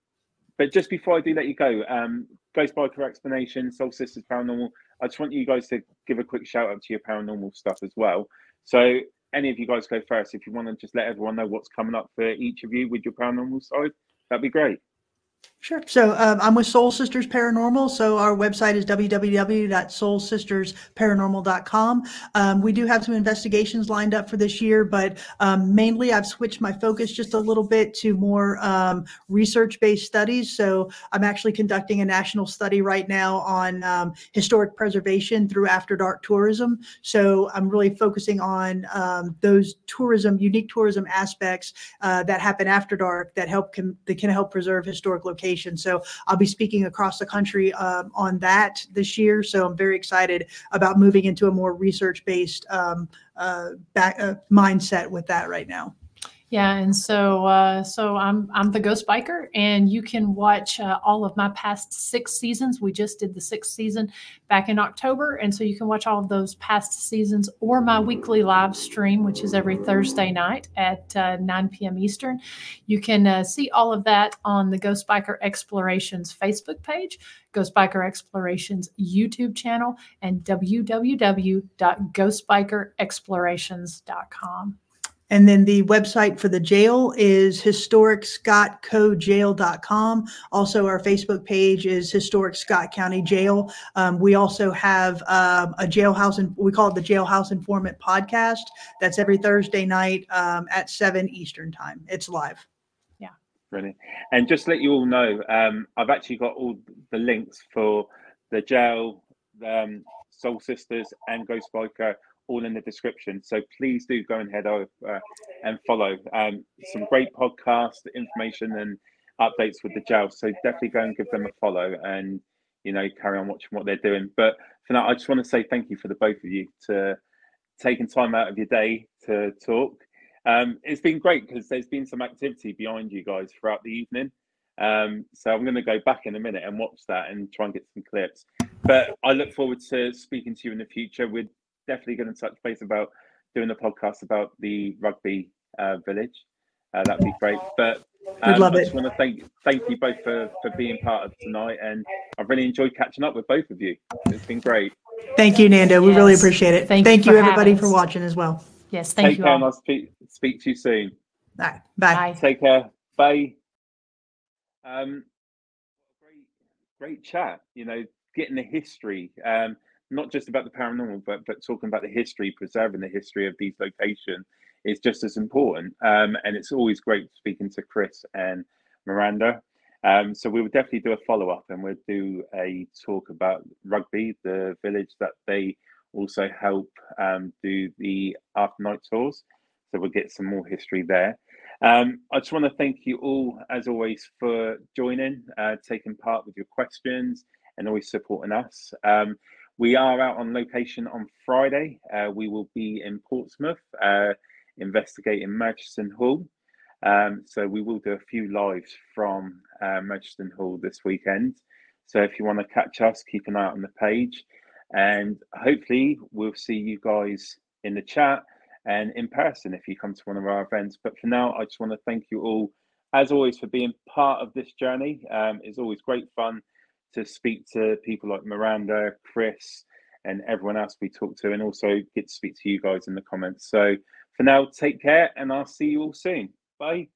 but just before I do let you go um Ghost Biker Explorations Soul Sisters Paranormal I just want you guys to give a quick shout out to your paranormal stuff as well so any of you guys go first. If you want to just let everyone know what's coming up for each of you with your paranormal side that'd be great Sure. So um, I'm with Soul Sisters Paranormal. So our website is www.soulsistersparanormal.com. Um, we do have some investigations lined up for this year, but um, mainly I've switched my focus just a little bit to more um, research-based studies. So I'm actually conducting a national study right now on um, historic preservation through after dark tourism. So I'm really focusing on um, those tourism, unique tourism aspects uh, that happen after dark that help can that can help preserve historic locations. So I'll be speaking across the country um, on that this year. So I'm very excited about moving into a more research-based um, uh, back, uh, mindset with that right now. Yeah, and so uh, so I'm I'm the Ghost Biker, and you can watch uh, all of my past six seasons. We just did the sixth season back in October, and so you can watch all of those past seasons or my weekly live stream, which is every Thursday night at uh, 9 p.m. Eastern. You can uh, see all of that on the Ghost Biker Explorations Facebook page, Ghost Biker Explorations YouTube channel, and www.ghostbikerexplorations.com. And then the website for the jail is historicscottcojail.com. Also, our Facebook page is Historic Scott County Jail. Um, we also have um, a jailhouse, and we call it the Jailhouse Informant Podcast. That's every Thursday night um, at 7 Eastern Time. It's live. Yeah. Brilliant. And just to let you all know, um, I've actually got all the links for the jail, um, Soul Sisters, and Ghost Biker all in the description. So please do go and head over uh, and follow. Um, some great podcast information and updates with the jail. So definitely go and give them a follow and you know carry on watching what they're doing. But for now, I just want to say thank you for the both of you to taking time out of your day to talk. Um, it's been great because there's been some activity behind you guys throughout the evening. Um, so I'm going to go back in a minute and watch that and try and get some clips. But I look forward to speaking to you in the future. We're definitely going to touch base about doing a podcast about the rugby uh, village. Uh, that'd be great. But We'd um, love I it. just want to thank thank you both for for being part of tonight, and I've really enjoyed catching up with both of you. It's been great. Thank you, Nando. We really appreciate it. Thank Thank, you you, for everybody, for watching as well. Yes, thank Take you care, I'll speak speak to you soon. All right. Bye. Bye. Take care. Bye. Um, great, great chat. You know, getting the history, um, not just about the paranormal, but but talking about the history, preserving the history of these locations is just as important. Um, and it's always great speaking to Kris and Miranda. Um, so we will definitely do a follow up, and we'll do a talk about rugby, the village that they also help um, do the after night tours. So we'll get some more history there. Um, I just want to thank you all, as always, for joining, uh, taking part with your questions, and always supporting us. Um, we are out on location on Friday. Uh, we will be in Portsmouth uh, investigating Murchison Hall. Um, so we will do a few lives from uh, Murchison Hall this weekend. So if you want to catch us, keep an eye out on the page. And hopefully, we'll see you guys in the chat and in person if you come to one of our events. But for now, I just want to thank you all, as always, for being part of this journey. Um, it's always great fun to speak to people like Miranda, Kris, and everyone else we talk to, and also get to speak to you guys in the comments. So for now, take care, and I'll see you all soon. Bye.